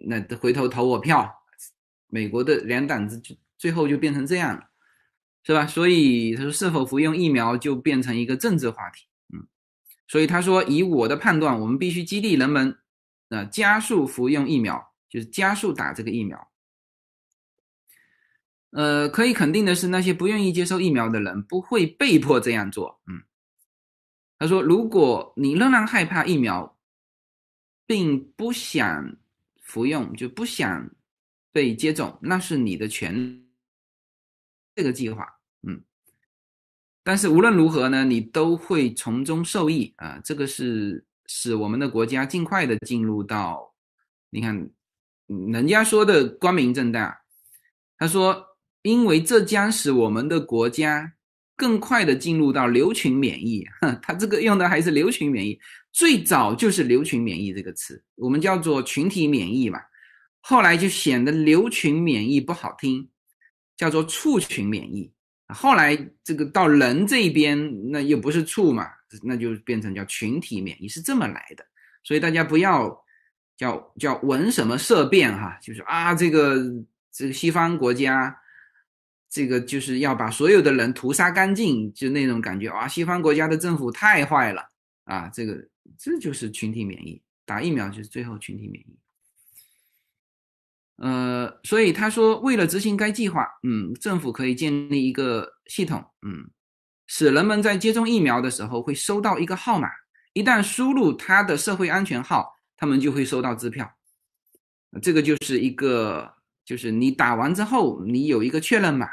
那回头投我票，美国的两党子就最后就变成这样了，是吧？所以他说，是否服用疫苗就变成一个政治话题，嗯，所以他说，以我的判断，我们必须激励人们，呃，加速服用疫苗，就是加速打这个疫苗。呃，可以肯定的是，那些不愿意接受疫苗的人不会被迫这样做。嗯，他说，如果你仍然害怕疫苗，并不想服用，就不想被接种，那是你的权利。这个计划，嗯，但是无论如何呢，你都会从中受益啊。这个是使我们的国家尽快的进入到，你看，人家说的光明正大，他说。因为这将使我们的国家更快的进入到流群免疫，他这个用的还是流群免疫，最早就是流群免疫这个词，我们叫做群体免疫嘛，后来就显得流群免疫不好听，叫做畜群免疫，后来这个到人这边那又不是畜嘛，那就变成叫群体免疫，是这么来的，所以大家不要叫叫闻什么色变哈，就是啊这个这个西方国家。这个就是要把所有的人屠杀干净，就那种感觉啊！西方国家的政府太坏了啊！这个这就是群体免疫，打疫苗就是最后群体免疫。呃，所以他说，为了执行该计划，嗯，政府可以建立一个系统，嗯，使人们在接种疫苗的时候会收到一个号码，一旦输入他的社会安全号，他们就会收到支票。这个就是一个，就是你打完之后，你有一个确认码。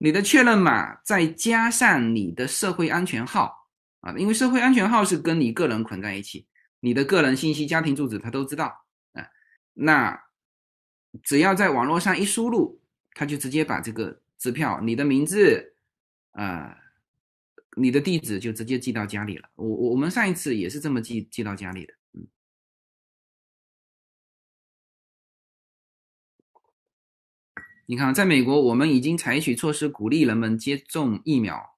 你的确认码再加上你的社会安全号啊，因为社会安全号是跟你个人捆在一起，你的个人信息、家庭住址他都知道啊。那只要在网络上一输入，他就直接把这个支票、你的名字啊、你的地址就直接寄到家里了。我我我们上一次也是这么寄寄到家里的。你看，在美国，我们已经采取措施鼓励人们接种疫苗。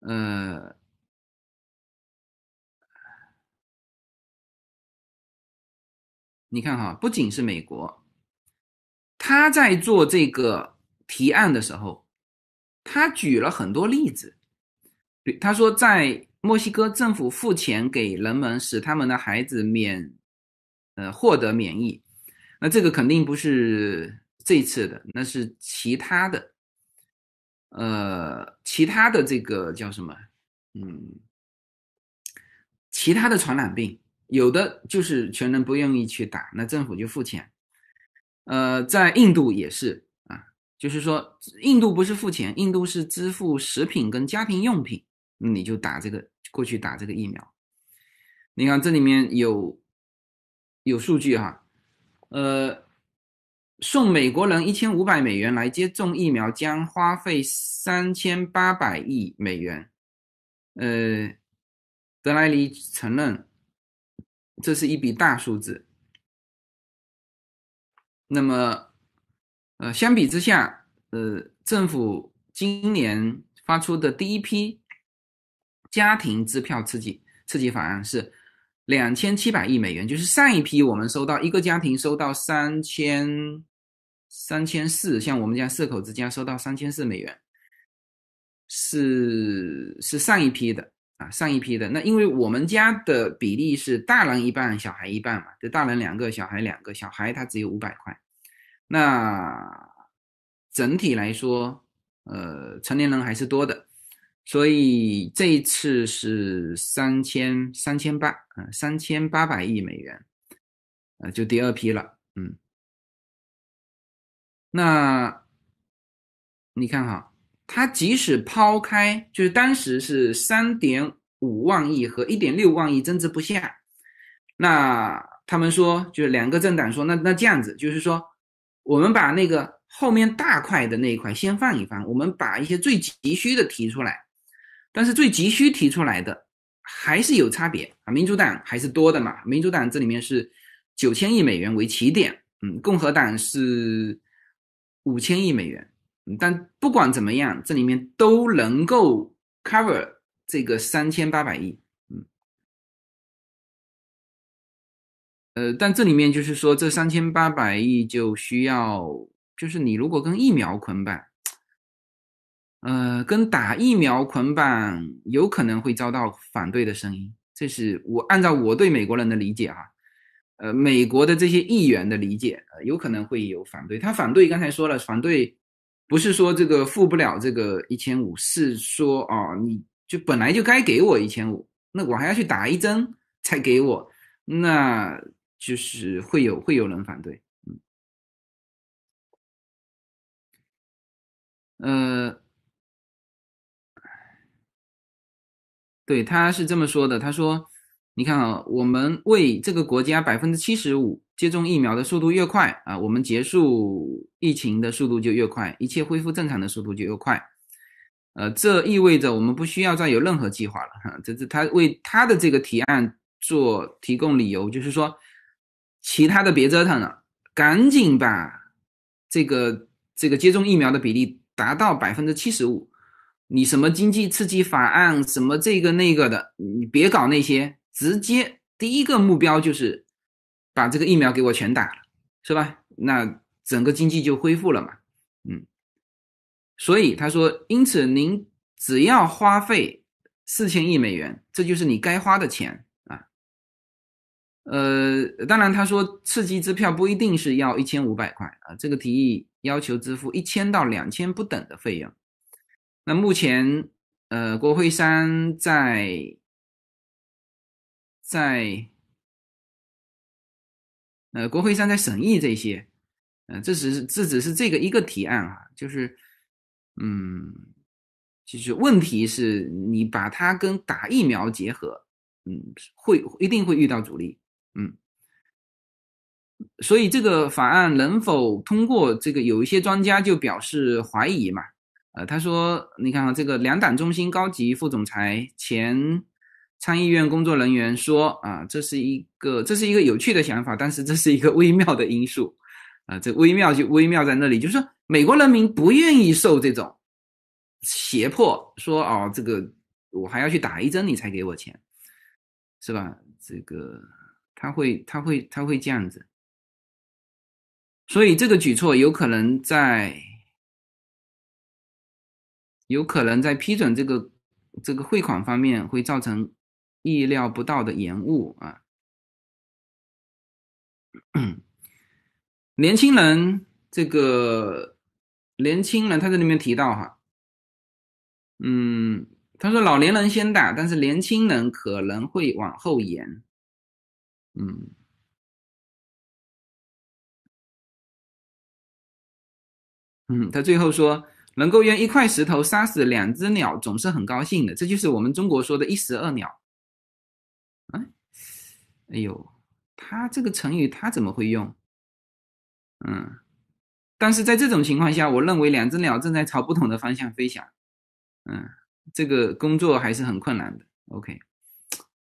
呃，你看哈，不仅是美国，他在做这个提案的时候，他举了很多例子。他说，在墨西哥，政府付钱给人们，使他们的孩子免，呃，获得免疫。那这个肯定不是。这次的那是其他的，呃，其他的这个叫什么？嗯，其他的传染病，有的就是全人不愿意去打，那政府就付钱。呃，在印度也是啊，就是说印度不是付钱，印度是支付食品跟家庭用品，你就打这个过去打这个疫苗。你看这里面有有数据哈，呃，送美国人一千五百美元来接种疫苗将花费三千八百亿美元。呃，德莱尼承认这是一笔大数字。那么，呃，相比之下，呃，政府今年发出的第一批家庭支票刺激刺激法案是两千七百亿美元，就是上一批我们收到一个家庭收到三千三千四，像我们家四口之家收到三千四美元，是是上一批的啊，上一批的。那因为我们家的比例是大人一半，小孩一半嘛，就大人两个，小孩两个，小孩他只有五百块。那整体来说，呃，成年人还是多的，所以这一次是三千三千八，嗯，三千八百亿美元，呃，就第二批了，嗯。那你看哈，它即使抛开，就是当时是三点五万亿和一点六万亿争执不下，那他们说，就是两个政党说，那那这样子，就是说。我们把那个后面大块的那一块先放一放，我们把一些最急需的提出来，但是最急需提出来的还是有差别啊。民主党还是多的嘛，民主党这里面是九千亿美元为起点，嗯，共和党是五千亿美元，但不管怎么样，这里面都能够 cover 这个三千八百亿。呃，但这里面就是说，这三千八百亿就需要，就是你如果跟疫苗捆绑，呃，跟打疫苗捆绑，有可能会遭到反对的声音。这是我按照我对美国人的理解哈，呃，美国的这些议员的理解，呃，有可能会有反对。他反对刚才说了，反对不是说这个付不了这个一千五，是说啊，你就本来就该给我一千五，那我还要去打一针才给我，那。就是会有会有人反对，嗯，呃，对，他是这么说的。他说：“你看啊，我们为这个国家百分之七十五接种疫苗的速度越快啊，我们结束疫情的速度就越快，一切恢复正常的速度就越快。呃，这意味着我们不需要再有任何计划了。哈，这是他为他的这个提案做提供理由，就是说。”其他的别折腾了，赶紧把这个这个接种疫苗的比例达到百分之七十五。你什么经济刺激法案，什么这个那个的，你别搞那些，直接第一个目标就是把这个疫苗给我全打了，是吧？那整个经济就恢复了嘛。嗯，所以他说，因此您只要花费四千亿美元，这就是你该花的钱啊。呃，当然，他说刺激支票不一定是要一千五百块啊，这个提议要求支付一千到两千不等的费用。那目前，呃，国会山在在呃国会山在审议这些，呃，这只是这只是这个一个提案啊，就是，嗯，其实问题是你把它跟打疫苗结合，嗯，会一定会遇到阻力。嗯，所以这个法案能否通过，这个有一些专家就表示怀疑嘛。呃，他说，你看啊，这个两党中心高级副总裁、前参议院工作人员说啊，这是一个这是一个有趣的想法，但是这是一个微妙的因素。啊，这微妙就微妙在那里，就是说美国人民不愿意受这种胁迫，说哦，这个我还要去打一针你才给我钱，是吧？这个。他会，他会，他会这样子，所以这个举措有可能在，有可能在批准这个这个汇款方面会造成意料不到的延误啊。年轻人，这个年轻人，他在里面提到哈，嗯，他说老年人先打，但是年轻人可能会往后延。嗯，嗯，他最后说，能够用一块石头杀死两只鸟，总是很高兴的。这就是我们中国说的一石二鸟。哎，呦，他这个成语他怎么会用？嗯，但是在这种情况下，我认为两只鸟正在朝不同的方向飞翔。嗯，这个工作还是很困难的。OK，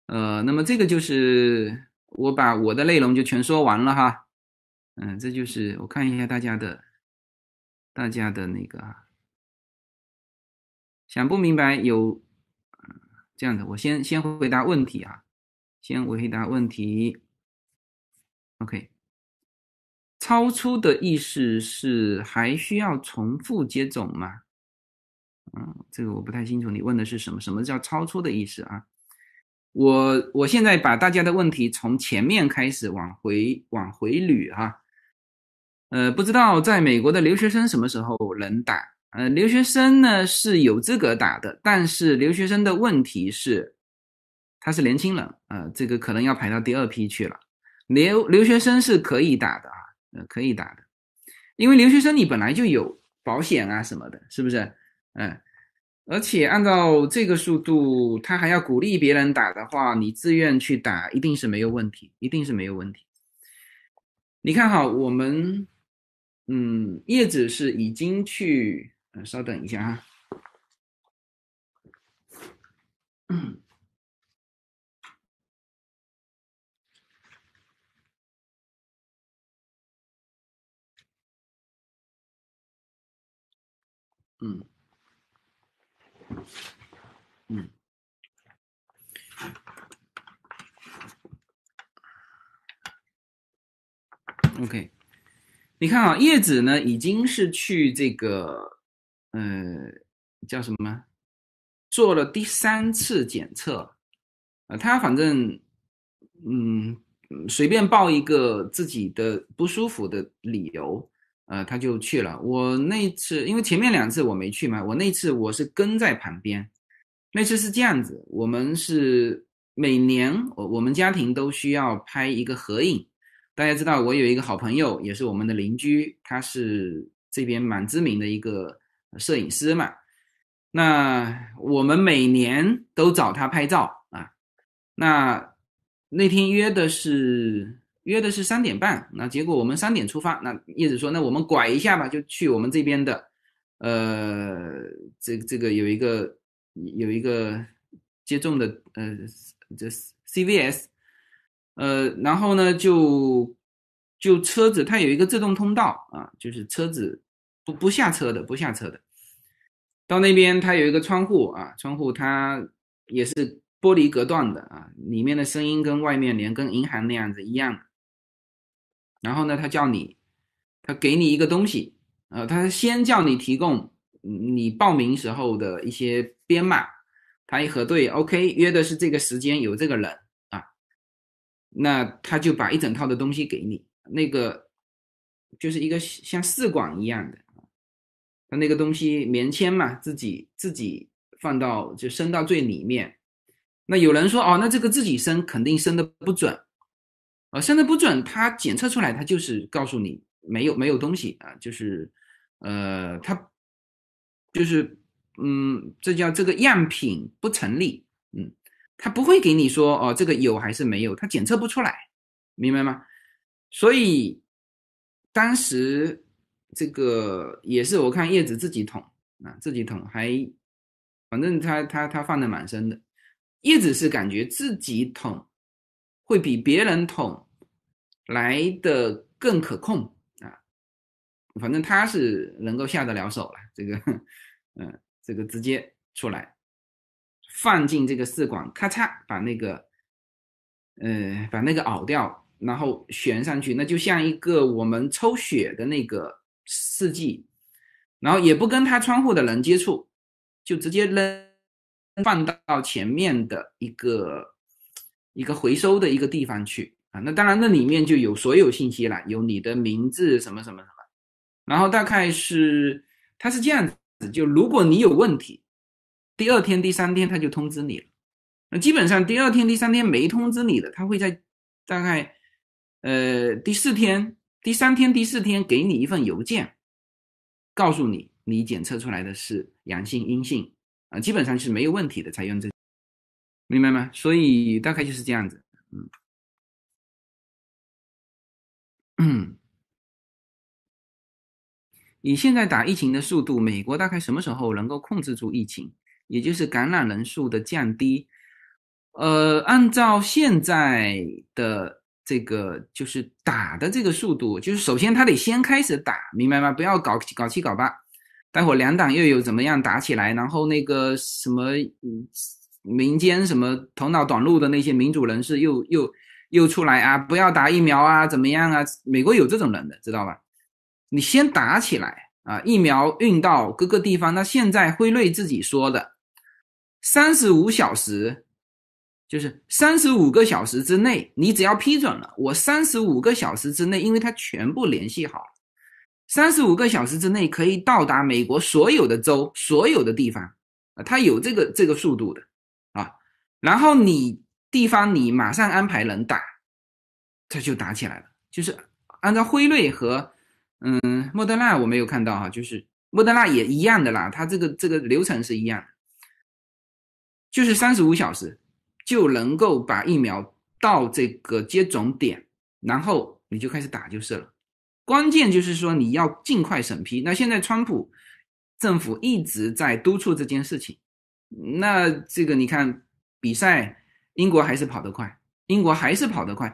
呃，那么这个就是我把我的内容就全说完了哈。嗯，这就是我看一下大家的。大家的那个想不明白有，这样的，我先先回答问题啊，先回答问题。OK，超出的意思是还需要重复接种吗？嗯，这个我不太清楚，你问的是什么？什么叫超出的意思啊？我我现在把大家的问题从前面开始往回往回捋哈。呃，不知道在美国的留学生什么时候能打？呃，留学生呢是有资格打的，但是留学生的问题是，他是年轻人，呃，这个可能要排到第二批去了。留留学生是可以打的啊，呃，可以打的，因为留学生你本来就有保险啊什么的，是不是？嗯，而且按照这个速度，他还要鼓励别人打的话，你自愿去打一定是没有问题，一定是没有问题。你看哈，我们。嗯，叶子是已经去，呃，稍等一下哈。嗯，嗯，OK。你看啊，叶子呢已经是去这个，呃，叫什么？做了第三次检测，呃，他反正，嗯，随便报一个自己的不舒服的理由，呃，他就去了。我那次因为前面两次我没去嘛，我那次我是跟在旁边。那次是这样子，我们是每年我我们家庭都需要拍一个合影。大家知道，我有一个好朋友，也是我们的邻居，他是这边蛮知名的一个摄影师嘛。那我们每年都找他拍照啊。那那天约的是约的是三点半，那结果我们三点出发。那叶子说：“那我们拐一下吧，就去我们这边的，呃，这这个有一个有一个接种的，呃，这 CVS。”呃，然后呢，就就车子它有一个自动通道啊，就是车子不不下车的，不下车的。到那边它有一个窗户啊，窗户它也是玻璃隔断的啊，里面的声音跟外面连跟银行那样子一样。然后呢，他叫你，他给你一个东西，呃，他先叫你提供你报名时候的一些编码，他一核对，OK，约的是这个时间，有这个人啊。那他就把一整套的东西给你，那个就是一个像试管一样的，他那个东西棉签嘛，自己自己放到就伸到最里面。那有人说哦，那这个自己伸肯定伸的不准，呃，伸的不准，他检测出来他就是告诉你没有没有东西啊，就是呃，他就是嗯，这叫这个样品不成立，嗯。他不会给你说哦，这个有还是没有，他检测不出来，明白吗？所以当时这个也是我看叶子自己捅啊，自己捅还，反正他他他放的蛮深的。叶子是感觉自己捅会比别人捅来的更可控啊，反正他是能够下得了手了，这个嗯，这个直接出来。放进这个试管，咔嚓把那个，呃，把那个熬掉，然后悬上去，那就像一个我们抽血的那个试剂，然后也不跟他窗户的人接触，就直接扔放到前面的一个一个回收的一个地方去啊。那当然，那里面就有所有信息了，有你的名字什么什么什么，然后大概是他是这样子，就如果你有问题。第二天、第三天他就通知你了。那基本上第二天、第三天没通知你的，他会在大概呃第四天、第三天、第四天给你一份邮件，告诉你你检测出来的是阳性、阴性啊，基本上是没有问题的才用这，明白吗？所以大概就是这样子，嗯嗯。以现在打疫情的速度，美国大概什么时候能够控制住疫情，也就是感染人数的降低？呃，按照现在的这个就是打的这个速度，就是首先他得先开始打，明白吗？不要搞搞七搞八，待会两党又有怎么样打起来，然后那个什么嗯民间什么头脑短路的那些民主人士又又又出来啊，不要打疫苗啊，怎么样啊？美国有这种人的，知道吧？你先打起来啊！疫苗运到各个地方。那现在辉瑞自己说的，三十五小时，就是三十五个小时之内，你只要批准了，我三十五个小时之内，因为它全部联系好了，三十五个小时之内可以到达美国所有的州、所有的地方啊，它有这个这个速度的。然后你地方你马上安排人打，他就打起来了。就是按照辉瑞和。嗯，莫德纳我没有看到哈，就是莫德纳也一样的啦，它这个这个流程是一样，就是三十五小时就能够把疫苗到这个接种点，然后你就开始打就是了。关键就是说你要尽快审批。那现在川普政府一直在督促这件事情，那这个你看比赛，英国还是跑得快，英国还是跑得快。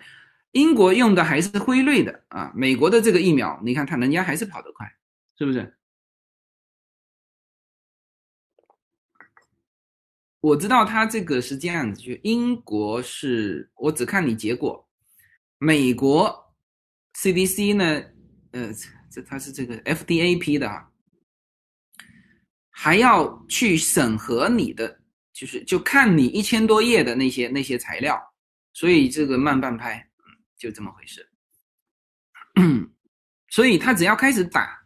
英国用的还是辉瑞的啊，美国的这个疫苗，你看它人家还是跑得快，是不是？我知道它这个是这样子，就英国是我只看你结果，美国 CDC 呢，呃，这它是这个 FDA 批的啊，还要去审核你的，就是就看你一千多页的那些那些材料，所以这个慢半拍。就这么回事，所以他只要开始打，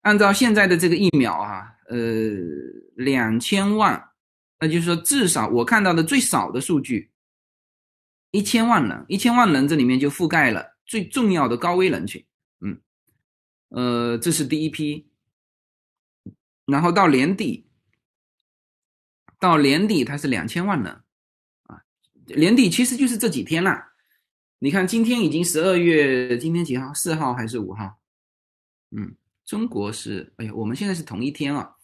按照现在的这个疫苗啊，呃，两千万，那就是说至少我看到的最少的数据，一千万人，一千万人这里面就覆盖了最重要的高危人群，嗯，呃，这是第一批，然后到年底，到年底它是两千万人，啊，年底其实就是这几天了。你看，今天已经十二月，今天几号？四号还是五号？嗯，中国是，哎呀，我们现在是同一天啊。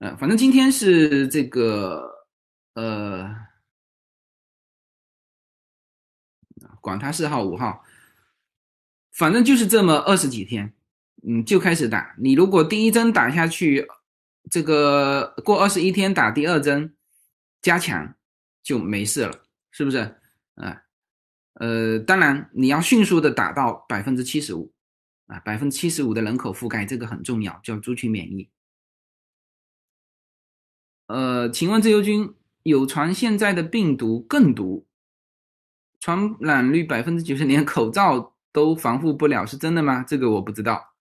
呃，反正今天是这个，呃，管他四号五号，反正就是这么二十几天，嗯，就开始打。你如果第一针打下去，这个过二十一天打第二针，加强就没事了，是不是？啊。呃，当然你要迅速的打到百分之七十五，啊，百分之七十五的人口覆盖，这个很重要，叫族群免疫。呃，请问自由军，有传现在的病毒更毒，传染率百分之九十，连口罩都防护不了，是真的吗？这个我不知道，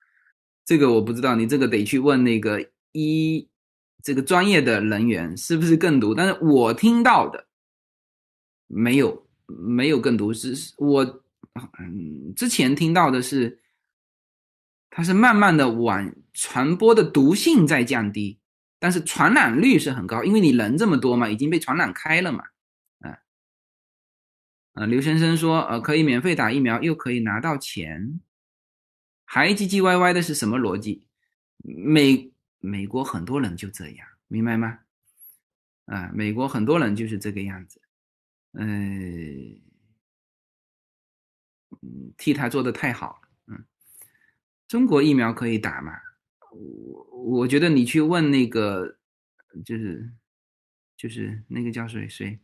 这个我不知道，你这个得去问那个一这个专业的人员是不是更毒，但是我听到的没有。没有更毒，是我嗯之前听到的是，它是慢慢的往传播的毒性在降低，但是传染率是很高，因为你人这么多嘛，已经被传染开了嘛，啊，啊，刘先生说，呃，可以免费打疫苗，又可以拿到钱，还唧唧歪歪的是什么逻辑？美美国很多人就这样，明白吗？啊，美国很多人就是这个样子。嗯，嗯，替他做的太好了，嗯，中国疫苗可以打吗？我我觉得你去问那个，就是就是那个叫谁谁，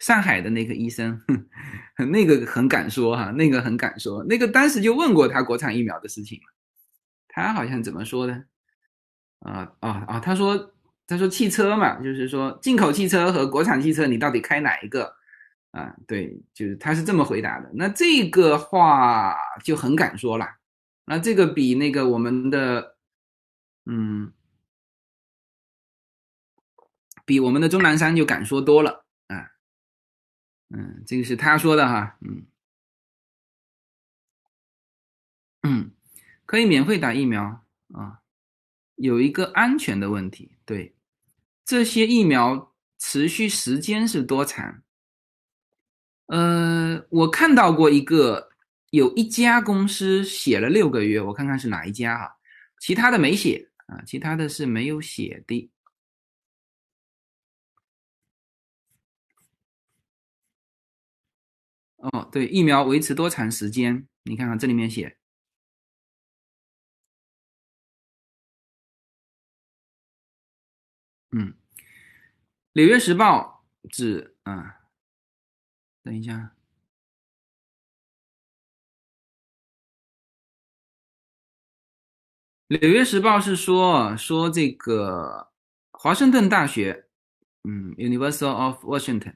上海的那个医生，那个很敢说哈，那个很敢说，那个当时就问过他国产疫苗的事情他好像怎么说的？啊啊啊！他说他说汽车嘛，就是说进口汽车和国产汽车，你到底开哪一个？啊，对，就是他是这么回答的。那这个话就很敢说了。那这个比那个我们的，嗯，比我们的钟南山就敢说多了啊。嗯，这个是他说的哈。嗯嗯，可以免费打疫苗啊。有一个安全的问题。对，这些疫苗持续时间是多长？呃，我看到过一个，有一家公司写了六个月，我看看是哪一家哈，其他的没写啊，其他的是没有写的。哦，对，疫苗维持多长时间？你看看这里面写，嗯，《纽约时报》指啊，等一下，《纽约时报》是说说这个华盛顿大学，嗯，University of Washington。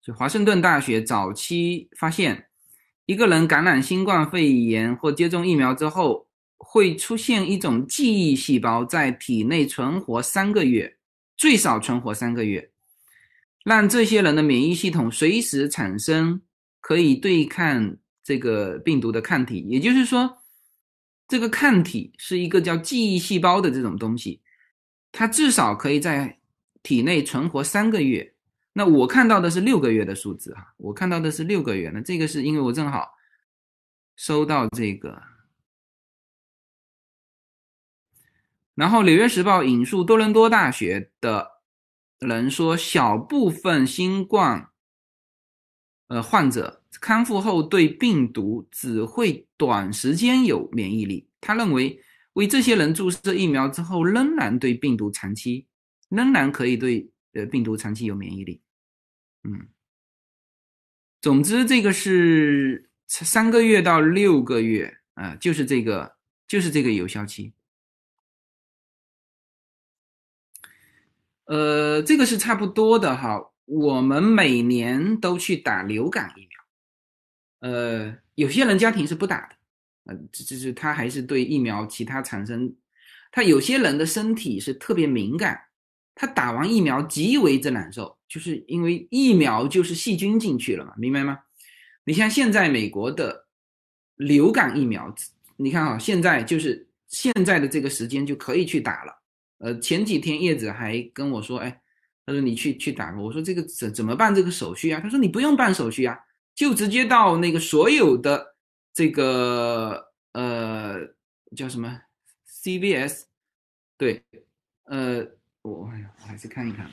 就华盛顿大学早期发现，一个人感染新冠肺炎或接种疫苗之后，会出现一种记忆细胞在体内存活三个月，最少存活三个月，让这些人的免疫系统随时产生可以对抗这个病毒的抗体。也就是说，这个抗体是一个叫记忆细胞的这种东西，它至少可以在体内存活三个月。那我看到的是六个月的数字哈，我看到的是六个月。那这个是因为我正好收到这个，然后《纽约时报》引述多伦多大学的人说，小部分新冠呃患者康复后对病毒只会短时间有免疫力。他认为，为这些人注射疫苗之后，仍然对病毒长期仍然可以对呃病毒长期有免疫力。嗯，总之这个是三个月到六个月啊，就是这个，就是这个有效期。呃，这个是差不多的哈。我们每年都去打流感疫苗，呃，有些人家庭是不打的，呃，这这是他还是对疫苗其他产生，他有些人的身体是特别敏感。他打完疫苗极为之难受，就是因为疫苗就是细菌进去了嘛，明白吗？你像现在美国的流感疫苗，你看啊，现在就是现在的这个时间就可以去打了。呃，前几天叶子还跟我说，哎，他说你去去打，我说这个怎怎么办这个手续啊？他说你不用办手续啊，就直接到那个所有的这个呃叫什么 CVS，对，呃。我哎呀，我还是看一看。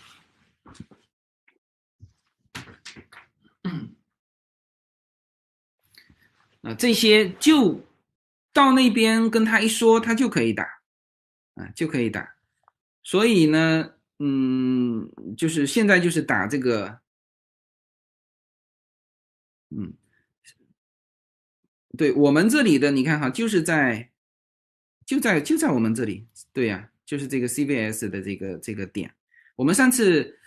啊，这些就到那边跟他一说，他就可以打，啊，就可以打。所以呢，嗯，就是现在就是打这个，嗯，对我们这里的，你看哈，就是在，就在就在我们这里，对呀。就是这个 CVS 的这个这个点，我们上次，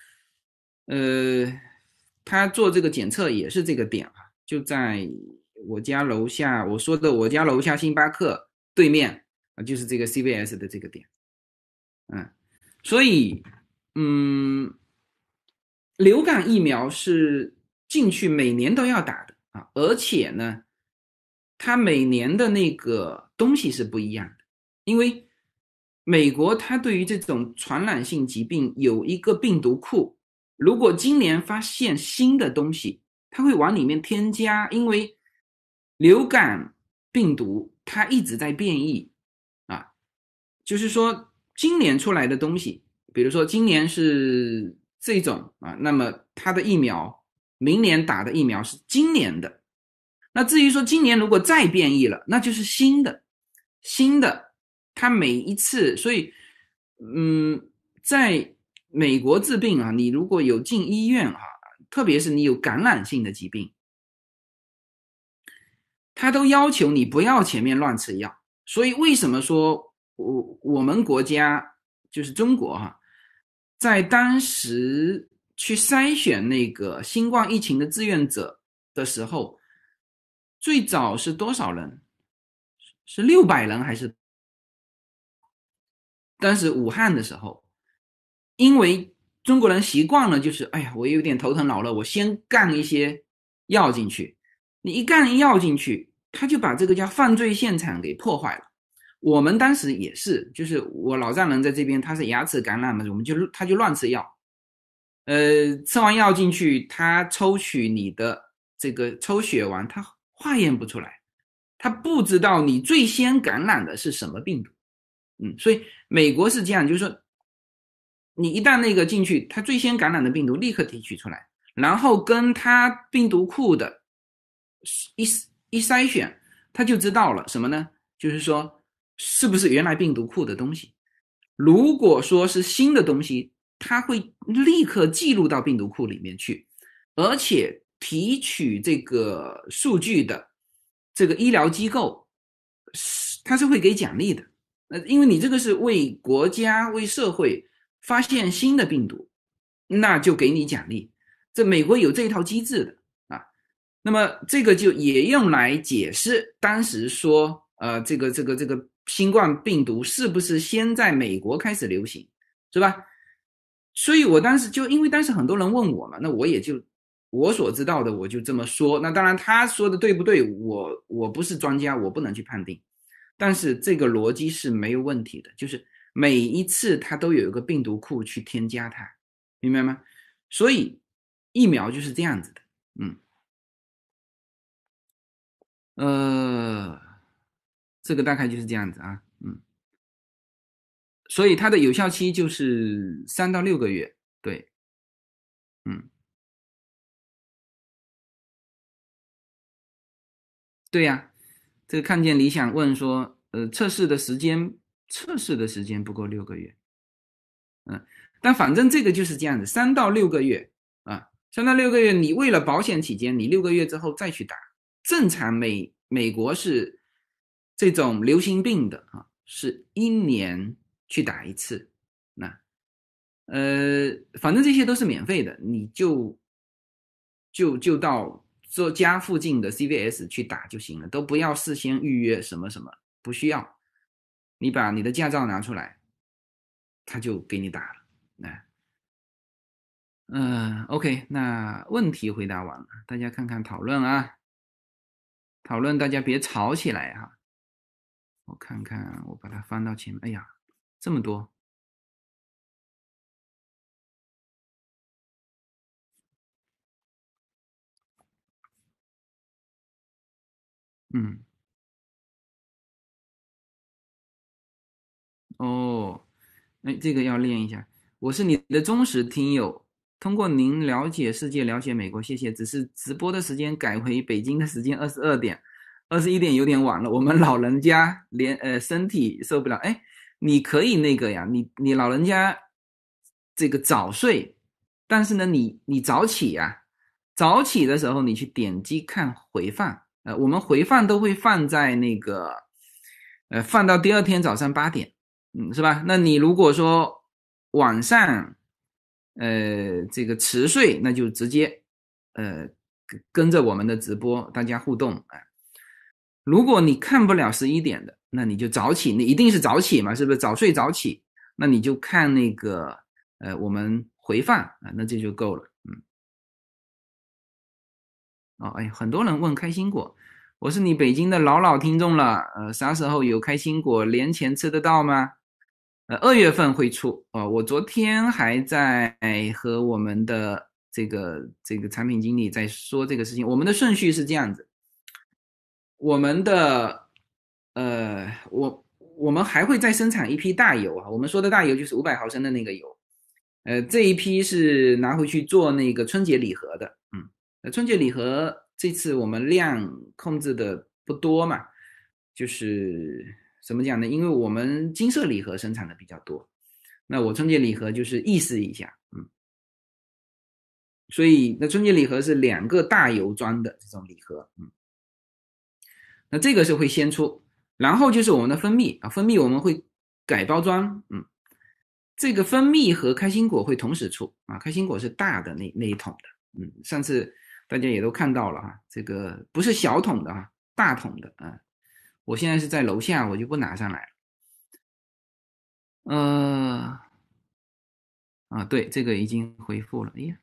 呃，他做这个检测也是这个点啊，就在我家楼下，我说的我家楼下星巴克对面啊，就是这个 CVS 的这个点，嗯，所以，嗯，流感疫苗是进去每年都要打的啊，而且呢，它每年的那个东西是不一样的，因为。美国它对于这种传染性疾病有一个病毒库，如果今年发现新的东西，它会往里面添加，因为流感病毒它一直在变异啊，就是说今年出来的东西，比如说今年是这种啊，那么它的疫苗，明年打的疫苗是今年的，那至于说今年如果再变异了，那就是新的，新的。他每一次，所以，嗯，在美国治病啊，你如果有进医院啊，特别是你有感染性的疾病，他都要求你不要前面乱吃药。所以为什么说我我们国家就是中国哈，在当时去筛选那个新冠疫情的志愿者的时候，最早是多少人？是六百人还是？当时武汉的时候，因为中国人习惯了，就是哎呀，我有点头疼脑热，我先干一些药进去。你一干药进去，他就把这个叫犯罪现场给破坏了。我们当时也是，就是我老丈人在这边，他是牙齿感染嘛，我们就他就乱吃药，呃，吃完药进去，他抽取你的这个抽血完，他化验不出来，他不知道你最先感染的是什么病毒，嗯，所以美国是这样，就是说，你一旦那个进去，他最先感染的病毒立刻提取出来，然后跟他病毒库的一一筛选，他就知道了什么呢？就是说。是不是原来病毒库的东西？如果说是新的东西，它会立刻记录到病毒库里面去，而且提取这个数据的这个医疗机构是它是会给奖励的。呃，因为你这个是为国家为社会发现新的病毒，那就给你奖励。这美国有这一套机制的啊。那么这个就也用来解释当时说，呃，这个这个这个。新冠病毒是不是先在美国开始流行，是吧？所以我当时就因为当时很多人问我嘛，那我也就我所知道的我就这么说。那当然他说的对不对，我我不是专家，我不能去判定。但是这个逻辑是没有问题的，就是每一次它都有一个病毒库去添加它，明白吗？所以疫苗就是这样子的，嗯，呃。这个大概就是这样子啊，嗯，所以它的有效期就是三到六个月，对，嗯，对呀，这个看见理想问说，呃，测试的时间，测试的时间不够六个月，嗯，但反正这个就是这样子，三到六个月啊，三到六个月，你为了保险起见，你六个月之后再去打，正常美美国是。这种流行病的啊，是一年去打一次，那，呃，反正这些都是免费的，你就就就到做家附近的 CVS 去打就行了，都不要事先预约什么什么，不需要，你把你的驾照拿出来，他就给你打了，那，嗯，OK，那问题回答完了，大家看看讨论啊，讨论大家别吵起来哈。我看看，我把它翻到前面。哎呀，这么多！嗯，哦，哎，这个要练一下。我是你的忠实听友，通过您了解世界，了解美国，谢谢。只是直播的时间改回北京的时间二十二点。二十一点有点晚了，我们老人家连呃身体受不了。哎，你可以那个呀，你你老人家这个早睡，但是呢，你你早起呀，早起的时候你去点击看回放，呃，我们回放都会放在那个呃放到第二天早上八点，嗯，是吧？那你如果说晚上呃这个迟睡，那就直接呃跟着我们的直播，大家互动啊。如果你看不了十一点的，那你就早起，你一定是早起嘛，是不是早睡早起？那你就看那个，呃，我们回放啊，那这就够了，嗯。哦，哎，很多人问开心果，我是你北京的老老听众了，呃，啥时候有开心果？年前吃得到吗？呃，二月份会出哦。我昨天还在和我们的这个这个产品经理在说这个事情，我们的顺序是这样子。我们的，呃，我我们还会再生产一批大油啊。我们说的大油就是五百毫升的那个油，呃，这一批是拿回去做那个春节礼盒的。嗯，那春节礼盒这次我们量控制的不多嘛，就是怎么讲呢？因为我们金色礼盒生产的比较多，那我春节礼盒就是意思一下，嗯，所以那春节礼盒是两个大油装的这种礼盒，嗯。那这个是会先出，然后就是我们的蜂蜜啊，蜂蜜我们会改包装，嗯，这个蜂蜜和开心果会同时出啊，开心果是大的那那一桶的，嗯，上次大家也都看到了哈，这个不是小桶的啊，大桶的啊，我现在是在楼下，我就不拿上来了，呃，啊，对，这个已经回复了，哎呀。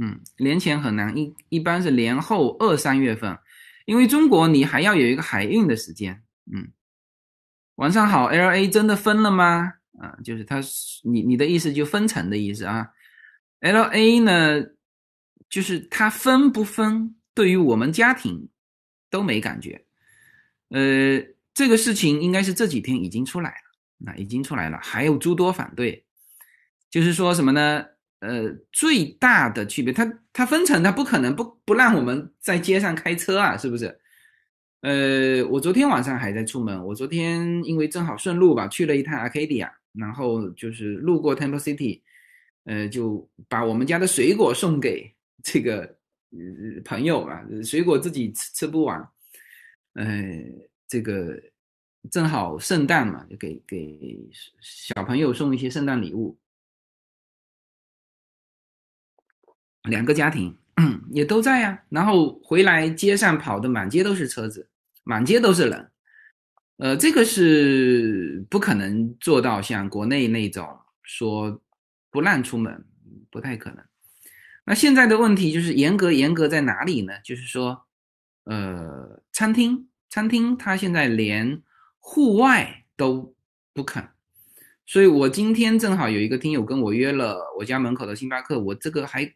嗯，年前很难，一一般是年后二三月份，因为中国你还要有一个海运的时间。嗯，晚上好，L A 真的分了吗？啊，就是他，你你的意思就分成的意思啊。L A 呢，就是它分不分，对于我们家庭都没感觉。呃，这个事情应该是这几天已经出来了，那已经出来了，还有诸多反对，就是说什么呢？呃，最大的区别，它它分成，它不可能不不让我们在街上开车啊，是不是？呃，我昨天晚上还在出门，我昨天因为正好顺路吧，去了一趟 Arcadia，然后就是路过 Temple City，呃，就把我们家的水果送给 这个呃朋友嘛，水果自己吃吃不完，呃，这个正好圣诞嘛，就给给小朋友送一些圣诞礼物。两个家庭 也都在呀，然后回来街上跑的满街都是车子，满街都是人，呃，这个是不可能做到像国内那种说不让出门，不太可能。那现在的问题就是严格严格在哪里呢？就是说，呃，餐厅餐厅它现在连户外都不肯，所以我今天正好有一个听友跟我约了我家门口的星巴克，我这个还。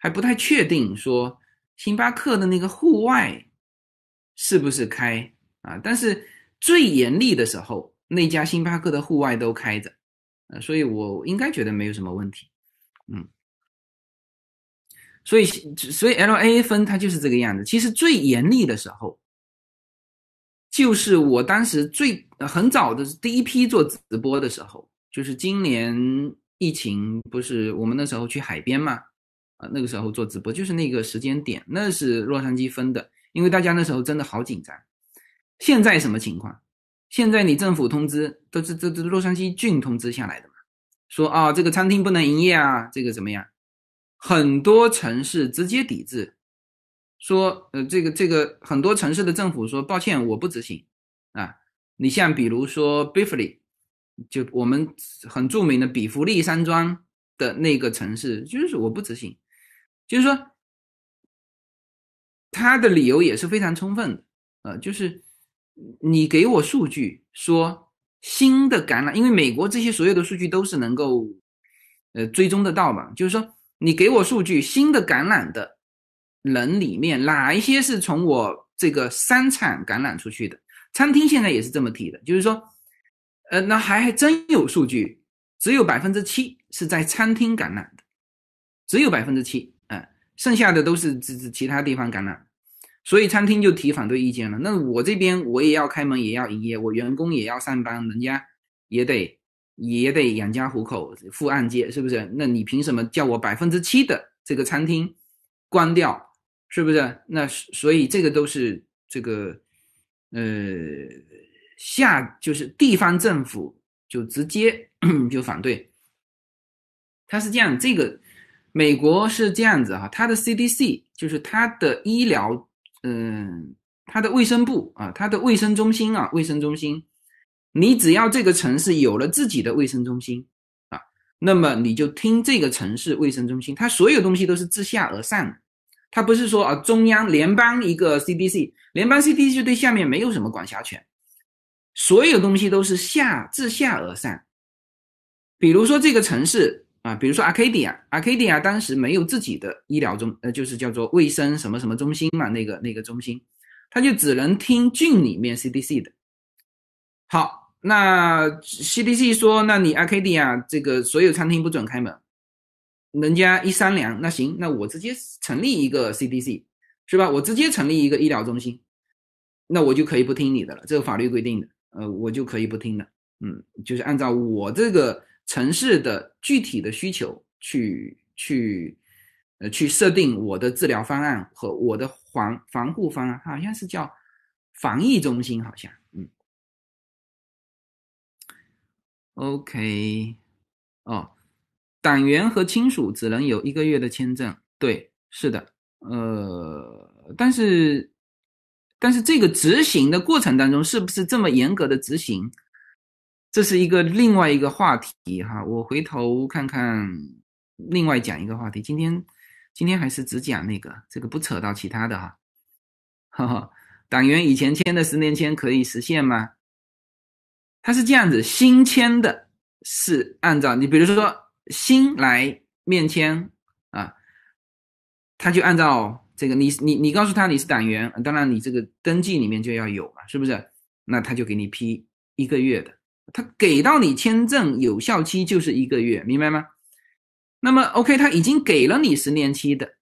还不太确定说星巴克的那个户外是不是开啊？但是最严厉的时候，那家星巴克的户外都开着，呃，所以我应该觉得没有什么问题，嗯。所以，所以 L A 分它就是这个样子。其实最严厉的时候，就是我当时最很早的第一批做直播的时候，就是今年疫情不是我们那时候去海边嘛。啊，那个时候做直播就是那个时间点，那是洛杉矶分的，因为大家那时候真的好紧张。现在什么情况？现在你政府通知都是这这洛杉矶郡通知下来的嘛，说啊这个餐厅不能营业啊，这个怎么样？很多城市直接抵制，说呃这个这个很多城市的政府说抱歉我不执行啊。你像比如说 b i f l y 就我们很著名的比弗利山庄的那个城市，就是我不执行。就是说，他的理由也是非常充分的，呃，就是你给我数据说新的感染，因为美国这些所有的数据都是能够呃追踪得到嘛。就是说，你给我数据，新的感染的人里面哪一些是从我这个商场感染出去的？餐厅现在也是这么提的，就是说，呃，那还还真有数据，只有百分之七是在餐厅感染的，只有百分之七。剩下的都是指指其他地方感染，所以餐厅就提反对意见了。那我这边我也要开门，也要营业，我员工也要上班，人家也得也得养家糊口，付按揭，是不是？那你凭什么叫我百分之七的这个餐厅关掉？是不是？那所以这个都是这个呃下就是地方政府就直接 就反对，他是这样这个。美国是这样子哈，它的 CDC 就是它的医疗，嗯，它的卫生部啊，它的卫生中心啊，卫生中心，你只要这个城市有了自己的卫生中心啊，那么你就听这个城市卫生中心，它所有东西都是自下而上的，它不是说啊中央联邦一个 CDC，联邦 CDC 对下面没有什么管辖权，所有东西都是下自下而上，比如说这个城市。啊，比如说 Arcadia，Arcadia 当时没有自己的医疗中，呃，就是叫做卫生什么什么中心嘛，那个那个中心，他就只能听郡里面 CDC 的。好，那 CDC 说，那你 Arcadia 这个所有餐厅不准开门，人家一商量，那行，那我直接成立一个 CDC，是吧？我直接成立一个医疗中心，那我就可以不听你的了，这个法律规定的，呃，我就可以不听的，嗯，就是按照我这个。城市的具体的需求去去呃去设定我的治疗方案和我的防防护方案，好像是叫防疫中心，好像嗯，OK 哦，党员和亲属只能有一个月的签证，对，是的，呃，但是但是这个执行的过程当中，是不是这么严格的执行？这是一个另外一个话题哈，我回头看看，另外讲一个话题。今天今天还是只讲那个，这个不扯到其他的哈。哈哈，党员以前签的十年签可以实现吗？他是这样子，新签的是按照你，比如说新来面签啊，他就按照这个，你你你告诉他你是党员，当然你这个登记里面就要有嘛，是不是？那他就给你批一个月的，他给到你签证有效期就是一个月，明白吗？那么 OK，他已经给了你十年期的，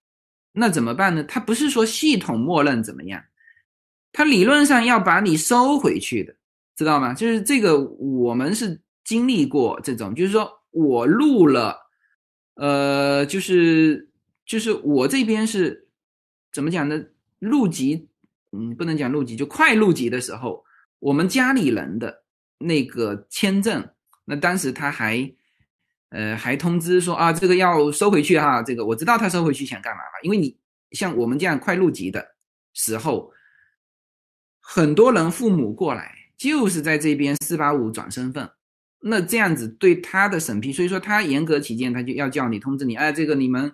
那怎么办呢？他不是说系统默认怎么样，他理论上要把你收回去的。知道吗？就是这个，我们是经历过这种，就是说我录了，呃，就是就是我这边是怎么讲呢？入籍，嗯，不能讲入籍，就快入籍的时候，我们家里人的那个签证，那当时他还，呃，还通知说啊，这个要收回去哈，这个我知道他收回去想干嘛了，因为你像我们这样快入籍的时候，很多人父母过来。就是在这边四八五转身份，那这样子对他的审批，所以说他严格起见，他就要叫你通知你，哎，这个你们，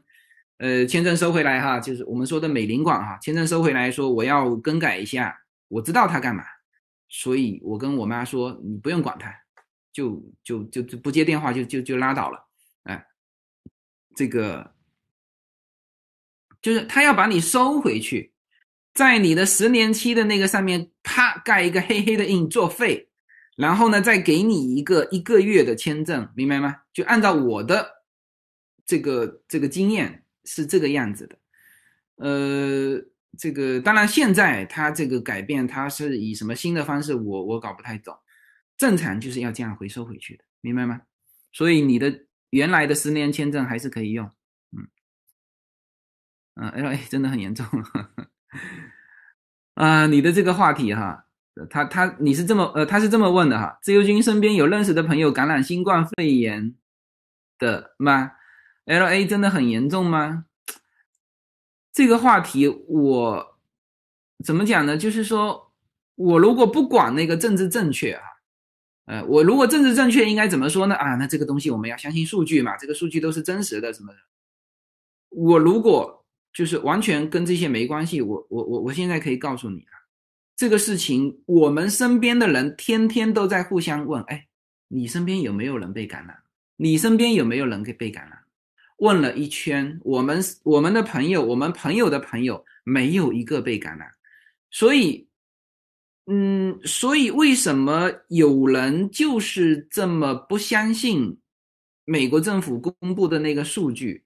呃，签证收回来哈，就是我们说的美领馆哈，签证收回来说我要更改一下，我知道他干嘛，所以我跟我妈说，你不用管他，就就就就不接电话就就就拉倒了，哎，这个就是他要把你收回去。在你的十年期的那个上面，啪盖一个黑黑的印作废，然后呢，再给你一个一个月的签证，明白吗？就按照我的这个这个经验是这个样子的。呃，这个当然现在他这个改变，他是以什么新的方式，我我搞不太懂。正常就是要这样回收回去的，明白吗？所以你的原来的十年签证还是可以用。嗯嗯，L A 真的很严重。啊，你的这个话题哈，他他你是这么呃，他是这么问的哈，自由军身边有认识的朋友感染新冠肺炎的吗？L A 真的很严重吗？这个话题我怎么讲呢？就是说我如果不管那个政治正确啊，呃，我如果政治正确应该怎么说呢？啊，那这个东西我们要相信数据嘛，这个数据都是真实的什么的。我如果。就是完全跟这些没关系，我我我我现在可以告诉你啊，这个事情我们身边的人天天都在互相问，哎，你身边有没有人被感染？你身边有没有人给被感染？问了一圈，我们我们的朋友，我们朋友的朋友没有一个被感染，所以，嗯，所以为什么有人就是这么不相信美国政府公布的那个数据，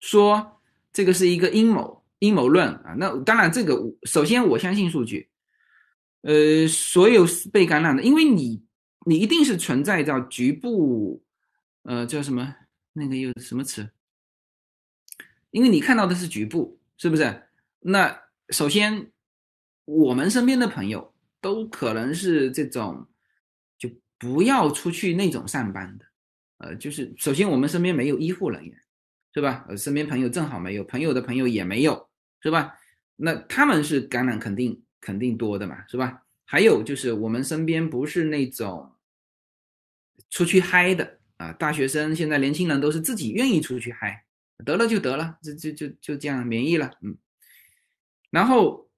说？这个是一个阴谋，阴谋论啊！那当然，这个首先我相信数据，呃，所有被感染的，因为你你一定是存在着局部，呃，叫什么那个又是什么词？因为你看到的是局部，是不是？那首先我们身边的朋友都可能是这种，就不要出去那种上班的，呃，就是首先我们身边没有医护人员。是吧？呃，身边朋友正好没有，朋友的朋友也没有，是吧？那他们是感染肯定肯定多的嘛，是吧？还有就是我们身边不是那种出去嗨的啊，大学生现在年轻人都是自己愿意出去嗨，得了就得了，就就就就这样免疫了，嗯。然后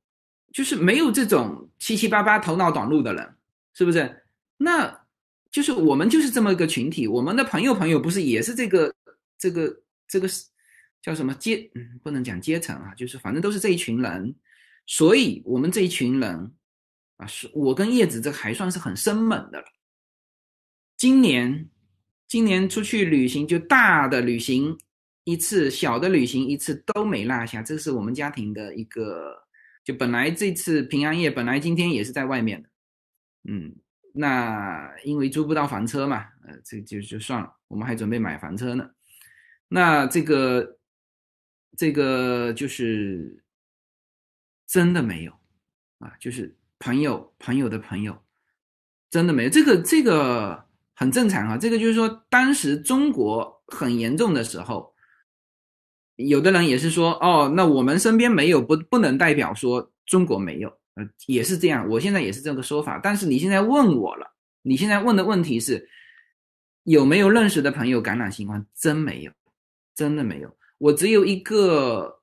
就是没有这种七七八八头脑短路的人，是不是？那就是我们就是这么一个群体，我们的朋友朋友不是也是这个这个。这个是叫什么阶？嗯，不能讲阶层啊，就是反正都是这一群人，所以我们这一群人啊，是我跟叶子这还算是很生猛的了。今年，今年出去旅行就大的旅行一次，小的旅行一次都没落下。这是我们家庭的一个，就本来这次平安夜本来今天也是在外面的，嗯，那因为租不到房车嘛，呃，这就就算了，我们还准备买房车呢。那这个，这个就是真的没有啊，就是朋友朋友的朋友，真的没有。这个这个很正常啊。这个就是说，当时中国很严重的时候，有的人也是说，哦，那我们身边没有，不不能代表说中国没有，呃，也是这样。我现在也是这个说法。但是你现在问我了，你现在问的问题是有没有认识的朋友感染新冠？真没有。真的没有，我只有一个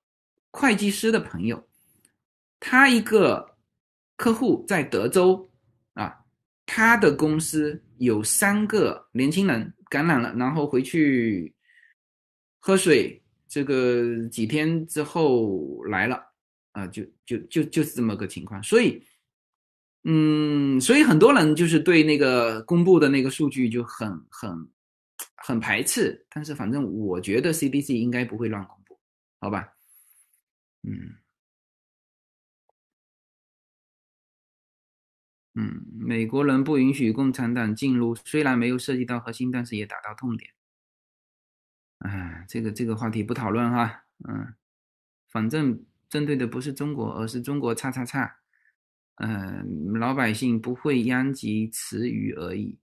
会计师的朋友，他一个客户在德州啊，他的公司有三个年轻人感染了，然后回去喝水，这个几天之后来了啊，就就就就是这么个情况，所以。嗯，所以很多人就是对那个公布的那个数据就很很很排斥，但是反正我觉得 CDC 应该不会乱公布，好吧？嗯嗯，美国人不允许共产党进入，虽然没有涉及到核心，但是也打到痛点。哎，这个这个话题不讨论哈，嗯，反正针对的不是中国，而是中国叉叉叉。嗯，老百姓不会殃及池鱼而已。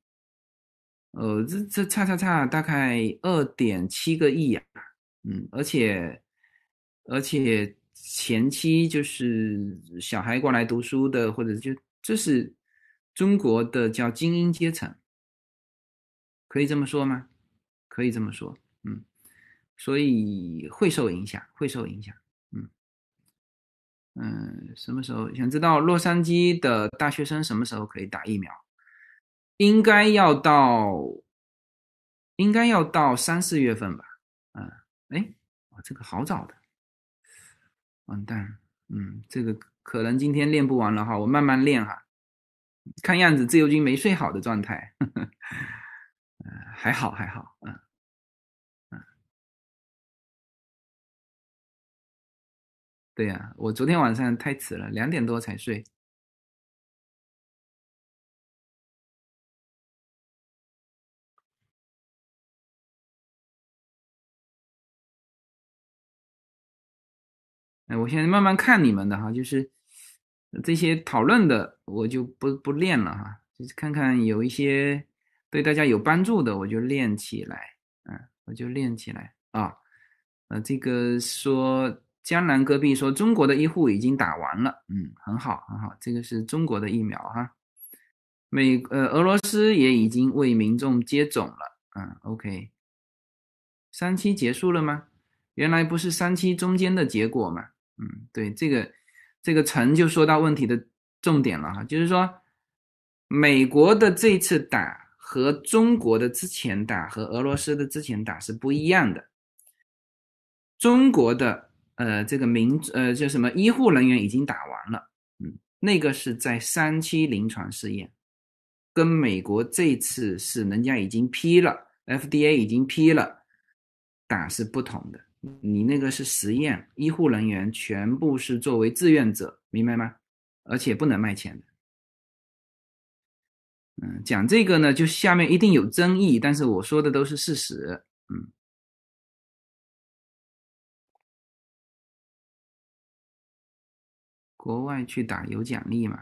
呃，这这叉叉叉大概二点七个亿呀，嗯，而且而且前期就是小孩过来读书的，或者就这是中国的叫精英阶层，可以这么说吗？可以这么说，嗯，所以会受影响，会受影响。嗯嗯，什么时候想知道洛杉矶的大学生什么时候可以打疫苗？应该要到，应该要到三四月份吧。嗯，哎，哇，这个好早的，完蛋。嗯，这个可能今天练不完了哈，我慢慢练哈。看样子自由军没睡好的状态。嗯，还好还好，嗯。对呀，我昨天晚上太迟了，两点多才睡。哎，我现在慢慢看你们的哈，就是这些讨论的，我就不不练了哈，就是看看有一些对大家有帮助的，我就练起来，嗯，我就练起来啊，呃，这个说。江南戈壁说：“中国的医护已经打完了，嗯，很好，很好，这个是中国的疫苗哈。美呃，俄罗斯也已经为民众接种了，嗯，OK。三期结束了吗？原来不是三期中间的结果吗？嗯，对，这个这个陈就说到问题的重点了哈，就是说美国的这次打和中国的之前打和俄罗斯的之前打是不一样的，中国的。”呃，这个民呃叫什么医护人员已经打完了，嗯，那个是在三期临床试验，跟美国这次是人家已经批了，FDA 已经批了，打是不同的。你那个是实验，医护人员全部是作为志愿者，明白吗？而且不能卖钱的。嗯，讲这个呢，就下面一定有争议，但是我说的都是事实，嗯。国外去打有奖励嘛？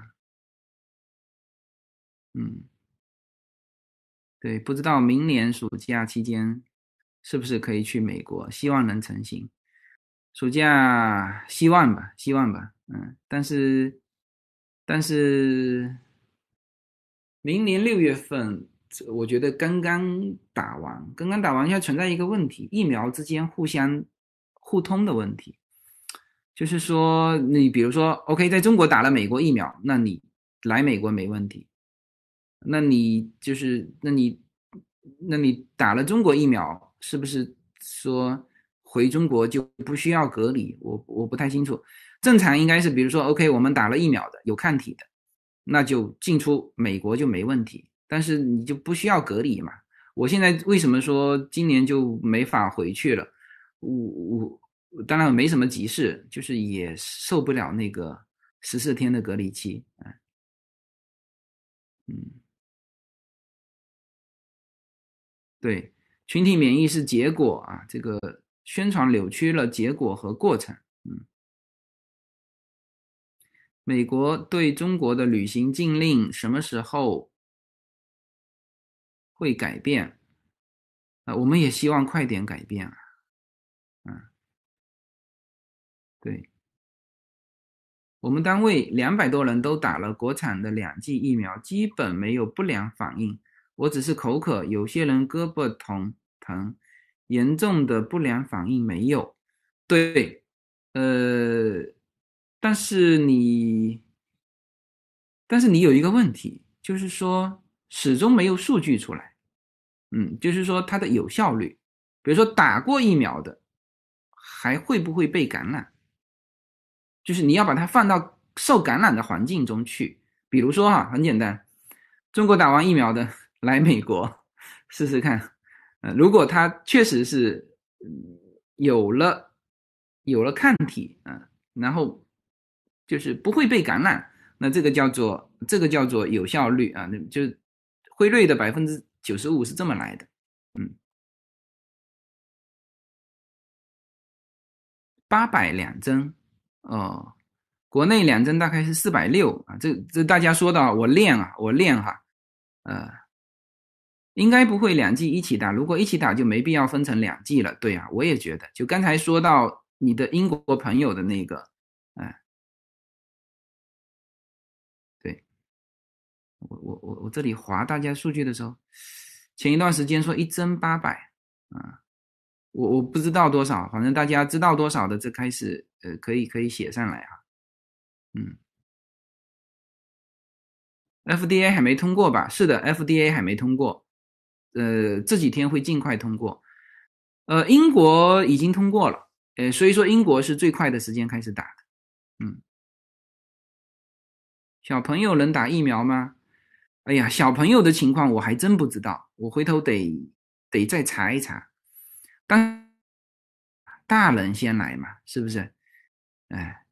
嗯，对，不知道明年暑假期间是不是可以去美国？希望能成行。暑假希望吧，希望吧。嗯，但是但是明年六月份，我觉得刚刚打完，刚刚打完，现在存在一个问题：疫苗之间互相互通的问题。就是说，你比如说，OK，在中国打了美国疫苗，那你来美国没问题。那你就是，那你，那你打了中国疫苗，是不是说回中国就不需要隔离？我我不太清楚。正常应该是，比如说，OK，我们打了疫苗的，有抗体的，那就进出美国就没问题。但是你就不需要隔离嘛？我现在为什么说今年就没法回去了？我我。当然没什么急事，就是也受不了那个十四天的隔离期，嗯，对，群体免疫是结果啊，这个宣传扭曲了结果和过程，嗯，美国对中国的旅行禁令什么时候会改变？啊，我们也希望快点改变啊。嗯对，我们单位两百多人都打了国产的两剂疫苗，基本没有不良反应。我只是口渴，有些人胳膊疼疼，严重的不良反应没有。对，呃，但是你，但是你有一个问题，就是说始终没有数据出来，嗯，就是说它的有效率，比如说打过疫苗的，还会不会被感染？就是你要把它放到受感染的环境中去，比如说哈，很简单，中国打完疫苗的来美国试试看，呃，如果他确实是有了。有了抗体啊，然后就是不会被感染，那这个叫做这个叫做有效率啊，那就辉瑞的百分之九十五是这么来的，嗯，八百两针哦，国内两针大概是四百六啊，这这大家说的我练啊，我练哈，呃，应该不会两剂一起打，如果一起打就没必要分成两剂了，对啊，我也觉得，就刚才说到。你的英国朋友的那个，哎，对，我我我我这里划大家数据的时候，前一段时间说一针八百，啊，我我不知道多少，反正大家知道多少的，这开始呃可以可以写上来啊，嗯，FDA 还没通过吧？是的，FDA 还没通过，呃，这几天会尽快通过，呃，英国已经通过了。呃，所以说英国是最快的时间开始打的，嗯，小朋友能打疫苗吗？哎呀，小朋友的情况我还真不知道，我回头得得再查一查。当大人先来嘛，是不是？哎，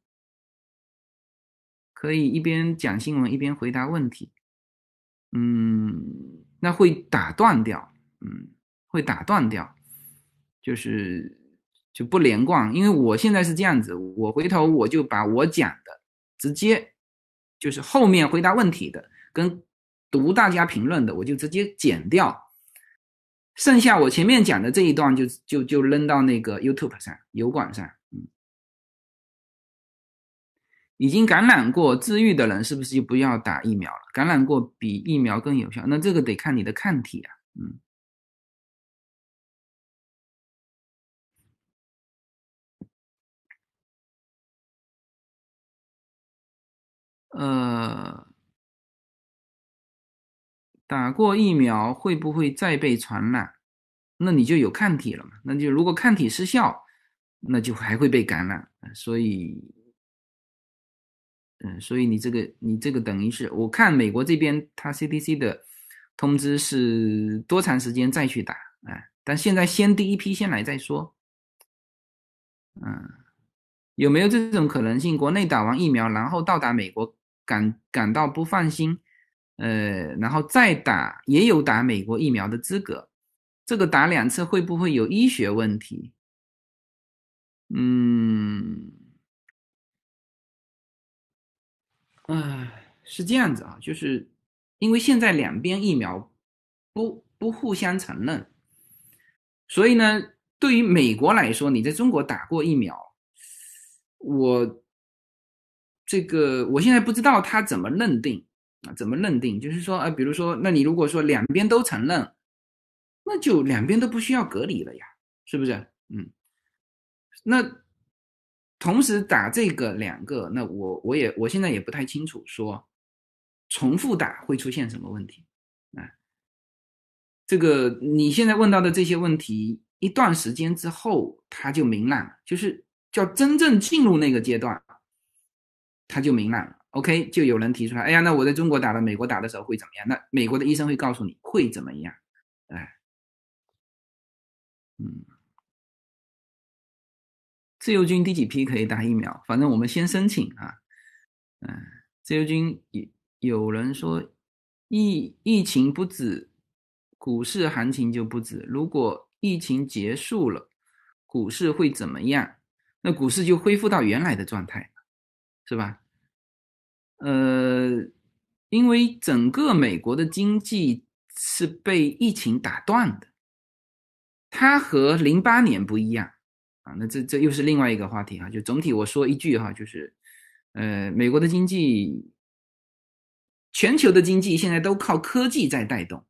可以一边讲新闻一边回答问题。嗯，那会打断掉，嗯，会打断掉，就是。就不连贯，因为我现在是这样子，我回头我就把我讲的直接，就是后面回答问题的跟读大家评论的，我就直接剪掉，剩下我前面讲的这一段就就就扔到那个 YouTube 上油管上。已经感染过治愈的人是不是就不要打疫苗了？感染过比疫苗更有效？那这个得看你的抗体啊。嗯。呃，打过疫苗会不会再被传染？那你就有抗体了嘛？那就如果抗体失效，那就还会被感染。所以，嗯，所以你这个你这个等于是，我看美国这边他 CDC 的通知是多长时间再去打？啊，但现在先第一批先来再说。嗯，有没有这种可能性？国内打完疫苗，然后到达美国？感感到不放心，呃，然后再打也有打美国疫苗的资格，这个打两次会不会有医学问题？嗯，哎，是这样子啊，就是因为现在两边疫苗不不互相承认，所以呢，对于美国来说，你在中国打过疫苗，我。这个我现在不知道他怎么认定啊？怎么认定？就是说，啊，比如说，那你如果说两边都承认，那就两边都不需要隔离了呀，是不是？嗯，那同时打这个两个，那我我也我现在也不太清楚，说重复打会出现什么问题啊？这个你现在问到的这些问题，一段时间之后它就明朗了，就是叫真正进入那个阶段。它就明朗了，OK，就有人提出来，哎呀，那我在中国打了，美国打的时候会怎么样？那美国的医生会告诉你会怎么样，哎，嗯，自由军第几批可以打疫苗？反正我们先申请啊，嗯，自由军有有人说疫疫情不止，股市行情就不止。如果疫情结束了，股市会怎么样？那股市就恢复到原来的状态。是吧？呃，因为整个美国的经济是被疫情打断的，它和零八年不一样啊。那这这又是另外一个话题哈。就总体我说一句哈，就是，呃，美国的经济，全球的经济现在都靠科技在带动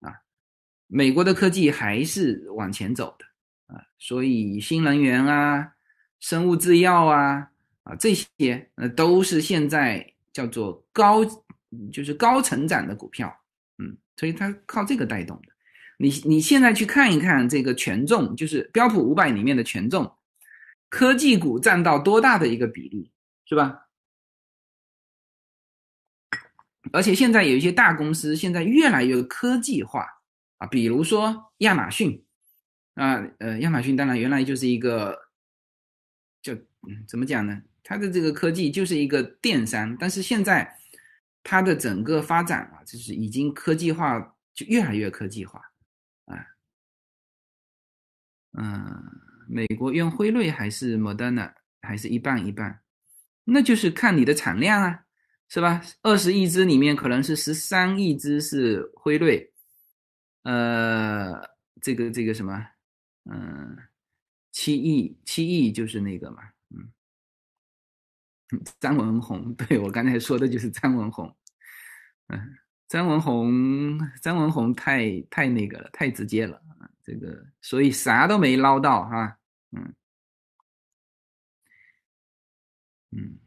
啊。美国的科技还是往前走的啊，所以新能源啊。生物制药啊啊这些呃都是现在叫做高就是高成长的股票，嗯，所以它靠这个带动的。你你现在去看一看这个权重，就是标普五百里面的权重，科技股占到多大的一个比例，是吧？而且现在有一些大公司现在越来越科技化啊，比如说亚马逊啊，呃，亚马逊当然原来就是一个，就怎么讲呢？它的这个科技就是一个电商，但是现在它的整个发展啊，就是已经科技化，就越来越科技化。嗯，美国用辉瑞还是 Moderna，还是一半一半，那就是看你的产量啊。是吧？二十亿只里面可能是十三亿只是辉瑞，呃，这个这个什么，嗯，七亿七亿就是那个嘛，嗯，张文宏，对我刚才说的就是张文宏，嗯，张文宏，张文宏太太那个了，太直接了，这个所以啥都没捞到哈，嗯，嗯。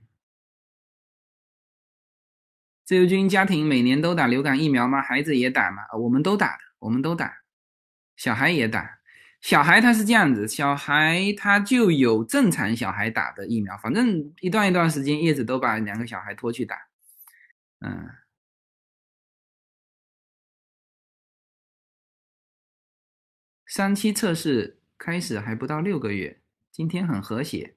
自由军家庭每年都打流感疫苗吗？孩子也打吗？我们都打的，我们都打，小孩也打。小孩他是这样子，小孩他就有正常小孩打的疫苗，反正一段一段时间，叶子都把两个小孩拖去打。嗯，三期测试开始还不到六个月，今天很和谐。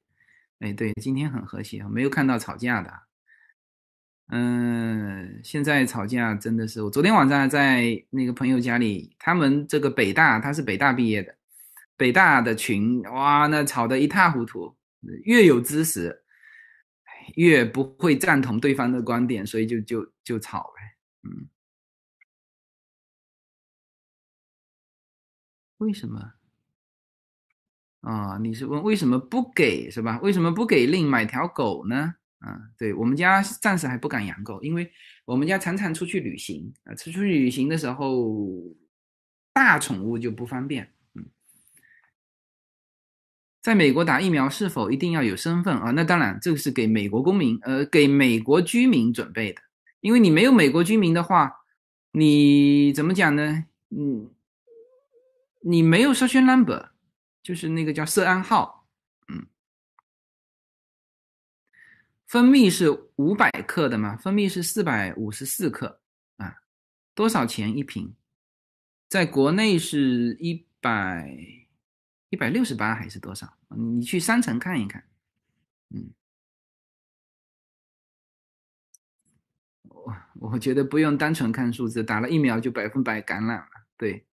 哎，对，今天很和谐，没有看到吵架的。嗯，现在吵架真的是，我昨天晚上在那个朋友家里，他们这个北大，他是北大毕业的，北大的群，哇，那吵得一塌糊涂，越有知识，越不会赞同对方的观点，所以就就就吵呗，嗯，为什么？啊，你是问为什么不给是吧？为什么不给令买条狗呢？啊，对我们家暂时还不敢养狗，因为我们家常常出去旅行啊，出去旅行的时候，大宠物就不方便。嗯，在美国打疫苗是否一定要有身份啊？那当然，这个是给美国公民，呃，给美国居民准备的。因为你没有美国居民的话，你怎么讲呢？嗯，你没有涉宣 number，就是那个叫涉案号。嗯蜂蜜是五百克的吗？蜂蜜是四百五十四克啊，多少钱一瓶？在国内是一百一百六十八还是多少？你去商城看一看。嗯，我我觉得不用单纯看数字，打了疫苗就百分百感染了。对。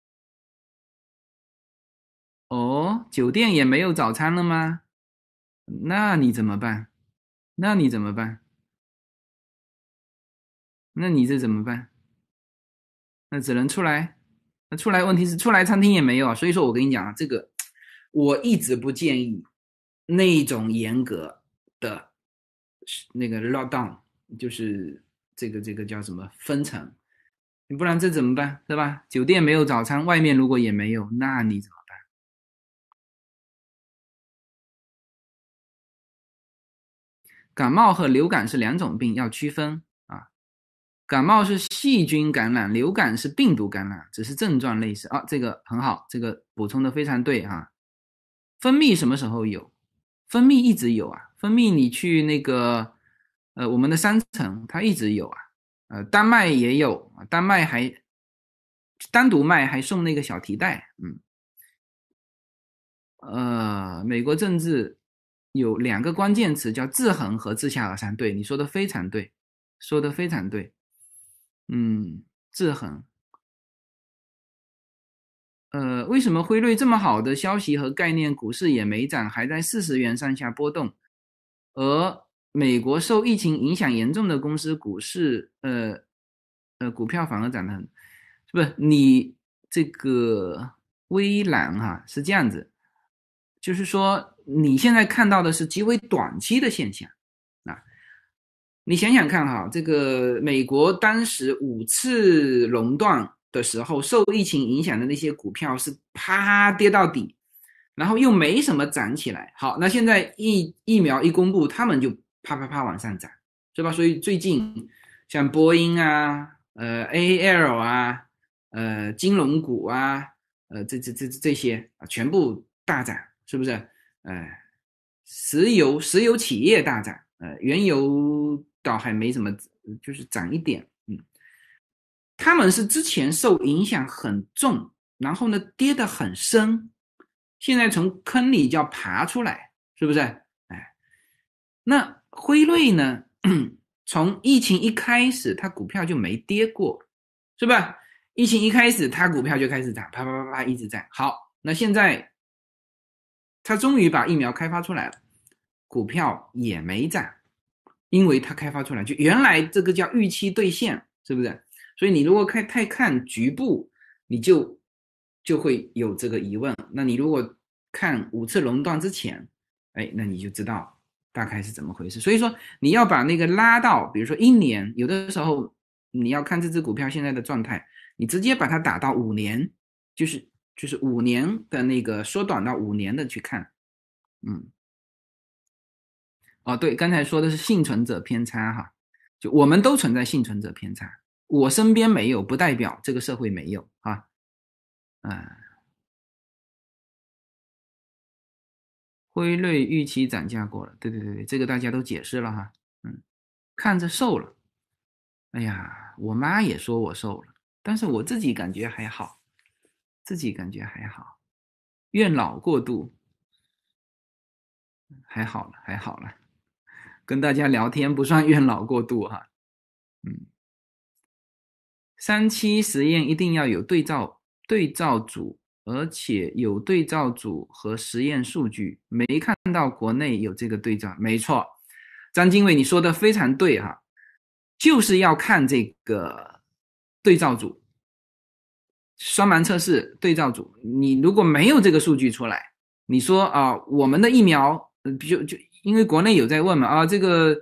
哦，酒店也没有早餐了吗？那你怎么办？那你怎么办？那你这怎么办？那只能出来。那出来问题是出来餐厅也没有啊。所以说我跟你讲啊，这个我一直不建议那种严格的那个 lockdown，就是这个这个叫什么分层，你不然这怎么办？是吧？酒店没有早餐，外面如果也没有，那你怎？感冒和流感是两种病，要区分啊。感冒是细菌感染，流感是病毒感染，只是症状类似啊。这个很好，这个补充的非常对哈。蜂蜜什么时候有？蜂蜜一直有啊。蜂蜜你去那个呃我们的商城，它一直有啊。呃，丹麦也有，丹麦还单独卖，还送那个小提袋。嗯，呃，美国政治。有两个关键词叫制衡和自下而上，对你说的非常对，说的非常对，嗯，制衡。呃，为什么辉瑞这么好的消息和概念，股市也没涨，还在四十元上下波动，而美国受疫情影响严重的公司股市，呃呃，股票反而涨得很，是不是？你这个微蓝哈是这样子，就是说。你现在看到的是极为短期的现象，啊，你想想看哈，这个美国当时五次垄断的时候，受疫情影响的那些股票是啪跌到底，然后又没什么涨起来。好，那现在疫疫苗一公布，他们就啪啪啪往上涨，是吧？所以最近像波音啊、呃 A L 啊、呃金融股啊、呃这这这这些啊，全部大涨，是不是？呃，石油石油企业大涨，呃，原油倒还没什么，就是涨一点，嗯。他们是之前受影响很重，然后呢跌得很深。现在从坑里就要爬出来，是不是？哎，那辉瑞呢？从疫情一开始，它股票就没跌过，是吧？疫情一开始，它股票就开始涨，啪啪啪啪一直涨。好，那现在他终于把疫苗开发出来了，股票也没涨，因为它开发出来就原来这个叫预期兑现，是不是？所以你如果看太看局部，你就。就会有这个疑问。那你如果看五次熔断之前，哎，那你就知道大概是怎么回事。所以说你要把那个拉到，比如说一年，有的时候你要看这只股票现在的状态，你直接把它打到五年，就是就是五年的那个缩短到五年的去看。嗯，哦，对，刚才说的是幸存者偏差哈，就我们都存在幸存者偏差，我身边没有，不代表这个社会没有啊。嗯，辉瑞预期涨价过了，对对对对，这个大家都解释了哈。嗯，看着瘦了，哎呀，我妈也说我瘦了，但是我自己感觉还好，自己感觉还好，怨老过度，还好了，还好了，跟大家聊天不算怨老过度哈。嗯，三期实验一定要有对照。对照组，而且有对照组和实验数据，没看到国内有这个对照。没错，张经纬你说的非常对哈，就是要看这个对照组，双盲测试对照组。你如果没有这个数据出来，你说啊，我们的疫苗，就就因为国内有在问嘛啊，这个。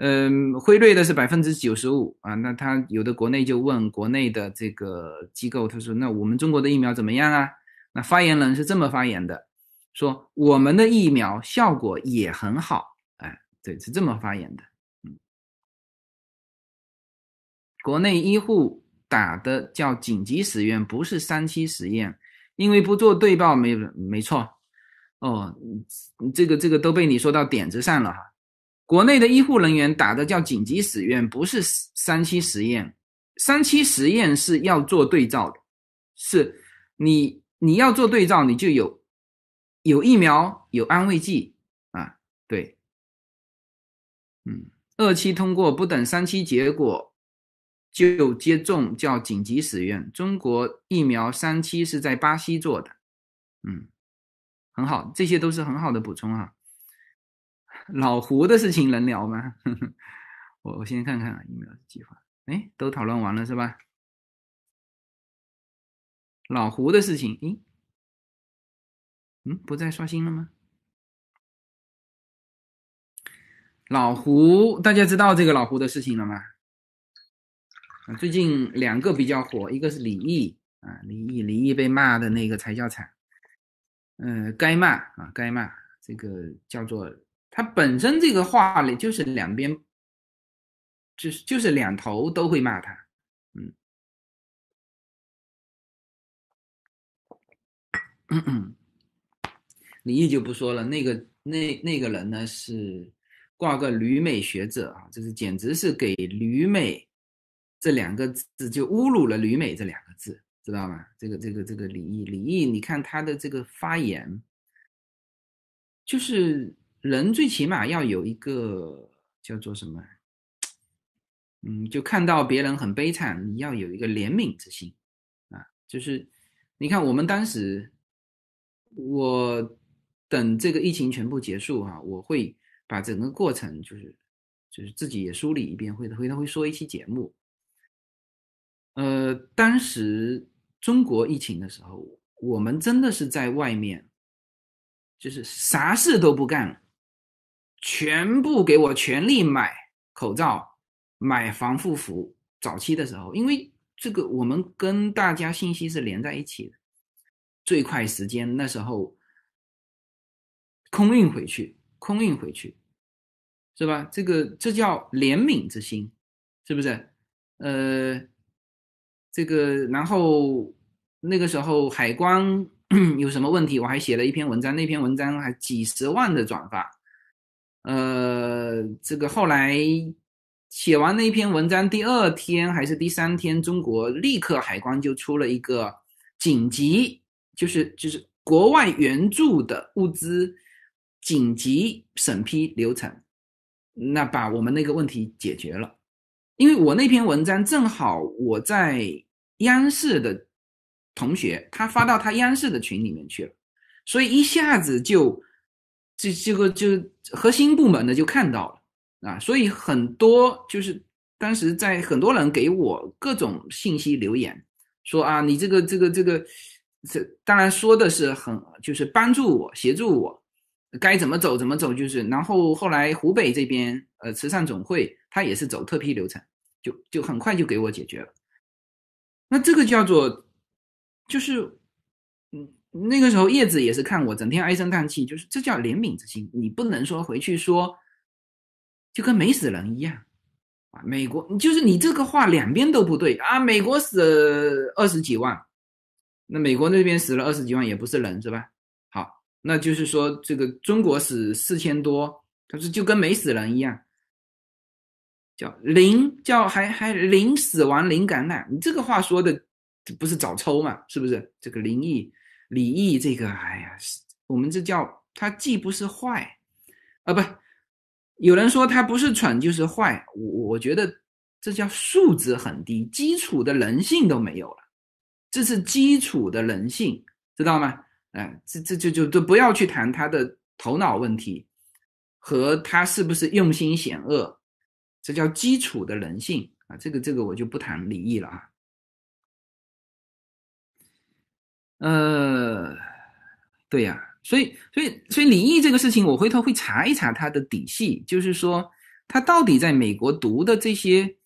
嗯，辉瑞的是百分之九十五啊，那他有的国内就问国内的这个机构，他说那我们中国的疫苗怎么样啊？那发言人是这么发言的，说我们的疫苗效果也很好，哎，对，是这么发言的。嗯，国内医护打的叫紧急实验，不是三期实验，因为不做对报没没错。哦，这个这个都被你说到点子上了哈。国内的医护人员打的叫紧急实验，不是三期实验。三期实验是要做对照的，是你你要做对照，你就有有疫苗，有安慰剂啊，对，嗯，二期通过不等三期结果就接种叫紧急使用。中国疫苗三期是在巴西做的，嗯，很好，这些都是很好的补充啊。老胡的事情能聊吗？我我先看看疫苗计划。哎，都讨论完了是吧？老胡的事情，咦，嗯，不再刷新了吗？老胡，大家知道这个老胡的事情了吗？最近两个比较火，一个是李毅啊，李毅，李毅被骂的那个才叫惨。嗯，该骂啊，该骂，这个叫做。他本身这个话里就是两边，就是就是两头都会骂他，嗯，李毅就不说了，那个那那个人呢是挂个旅美学者啊，这是简直是给旅美这两个字就侮辱了旅美这两个字，知道吗？这个这个这个李毅，李毅，你看他的这个发言，就是。人最起码要有一个叫做什么？嗯，就看到别人很悲惨，你要有一个怜悯之心啊。就是你看，我们当时，我等这个疫情全部结束哈，我会把整个过程就是就是自己也梳理一遍，会回头会说一期节目。呃，当时中国疫情的时候，我们真的是在外面，就是啥事都不干。全部给我全力买口罩，买防护服。早期的时候，因为这个我们跟大家信息是连在一起的，最快时间那时候空运回去，空运回去，是吧？这个这叫怜悯之心，是不是？呃，这个然后那个时候海关 有什么问题，我还写了一篇文章，那篇文章还几十万的转发。呃，这个后来写完那篇文章，第二天还是第三天，中国立刻海关就出了一个紧急，就是就是国外援助的物资紧急审批流程，那把我们那个问题解决了。因为我那篇文章正好我在央视的同学，他发到他央视的群里面去了，所以一下子就这这个就核心部门的就看到了啊，所以很多就是当时在很多人给我各种信息留言说啊，你这个这个这个这当然说的是很就是帮助我协助我该怎么走怎么走，就是然后后来湖北这边呃慈善总会。他也是走特批流程，就就很快就给我解决了。那这个叫做，就是，嗯，那个时候叶子也是看我整天唉声叹气，就是这叫怜悯之心。你不能说回去说，就跟没死人一样啊。美国就是你这个话两边都不对啊。美国死二十几万，那美国那边死了二十几万也不是人是吧？好，那就是说这个中国死四千多，他说就跟没死人一样。叫零，叫还还零死亡零感染，你这个话说的不是找抽嘛？是不是？这个灵异、礼义，这个哎呀，我们这叫他既不是坏，啊不，有人说他不是蠢就是坏，我我觉得这叫素质很低，基础的人性都没有了，这是基础的人性，知道吗？哎，这这就就都不要去谈他的头脑问题和他是不是用心险恶。这叫基础的人性啊，这个这个我就不谈礼义了啊。呃，对呀，所以所以所以礼义这个事情，我回头会查一查他的底细，就是说他到底在美国读的这些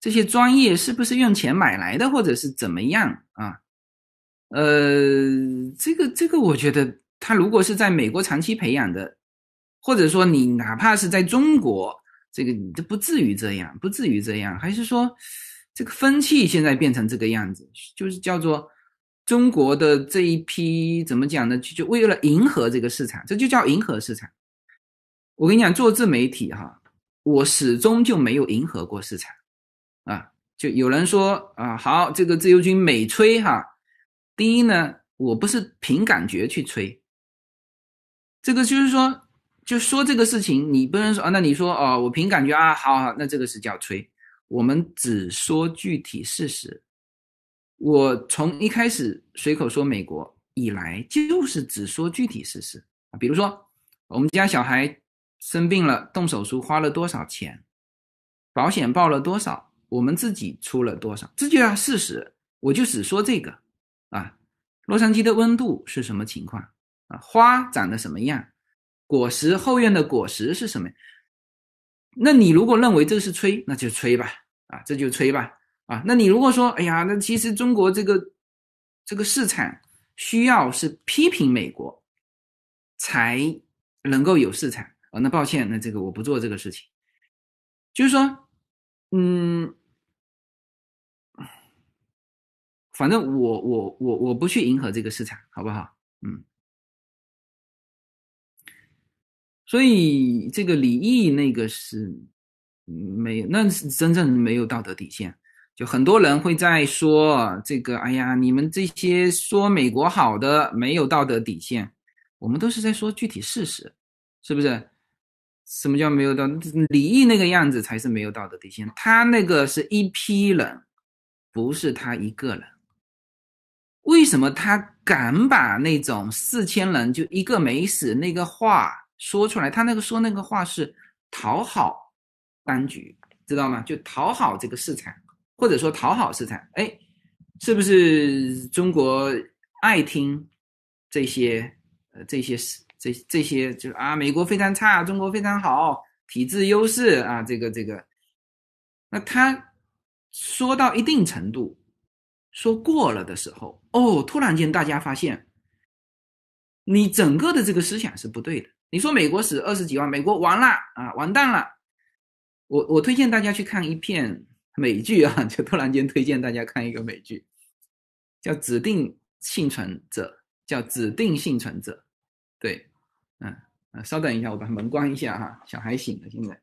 这些专业是不是用钱买来的，或者是怎么样啊？呃，这个这个，我觉得他如果是在美国长期培养的，或者说你哪怕是在中国。这个你都不至于这样，不至于这样，还是说这个风气现在变成这个样子，就是叫做中国的这一批怎么讲呢？就就为了迎合这个市场，这就叫迎合市场。我跟你讲，做自媒体哈，我始终就没有迎合过市场啊。就有人说啊，好，这个自由军美吹哈，第一呢，我不是凭感觉去吹，这个就是说。就说这个事情，你不能说啊？那你说哦，我凭感觉啊，好好，那这个是叫吹。我们只说具体事实。我从一开始随口说美国以来，就是只说具体事实啊。比如说，我们家小孩生病了，动手术花了多少钱，保险报了多少，我们自己出了多少，这就叫事实。我就只说这个啊。洛杉矶的温度是什么情况啊？花长得什么样？果实后院的果实是什么？那你如果认为这是吹，那就吹吧，啊，这就吹吧，啊，那你如果说，哎呀，那其实中国这个这个市场需要是批评美国才能够有市场啊，那抱歉，那这个我不做这个事情，就是说，嗯，反正我我我我不去迎合这个市场，好不好？嗯。所以这个李毅那个是没有，那是真正没有道德底线。就很多人会在说这个，哎呀，你们这些说美国好的没有道德底线。我们都是在说具体事实，是不是？什么叫没有道？李毅那个样子才是没有道德底线。他那个是一批人，不是他一个人。为什么他敢把那种四千人就一个没死那个话？说出来，他那个说那个话是讨好当局，知道吗？就讨好这个市场，或者说讨好市场。哎，是不是中国爱听这些？呃，这些是这这些，就啊，美国非常差，中国非常好，体制优势啊，这个这个。那他说到一定程度，说过了的时候，哦，突然间大家发现，你整个的这个思想是不对的。你说美国死二十几万，美国完了啊，完蛋了。我我推荐大家去看一片美剧啊，就突然间推荐大家看一个美剧，叫《指定幸存者》，叫《指定幸存者》。对，嗯啊，稍等一下，我把门关一下哈，小孩醒了，现在。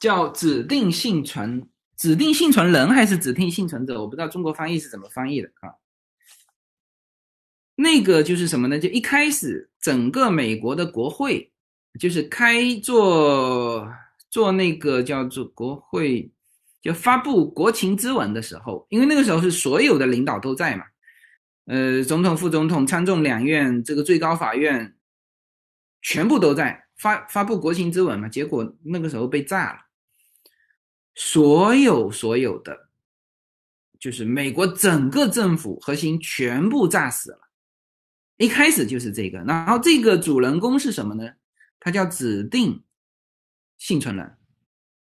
叫指定幸存，指定幸存人还是指定幸存者？我不知道中国翻译是怎么翻译的啊。那个就是什么呢？就一开始整个美国的国会，就是开做做那个叫做国会，就发布国情咨文的时候，因为那个时候是所有的领导都在嘛，呃，总统、副总统、参众两院，这个最高法院全部都在发发布国情咨文嘛，结果那个时候被炸了。所有所有的，就是美国整个政府核心全部炸死了，一开始就是这个。然后这个主人公是什么呢？他叫指定幸存人。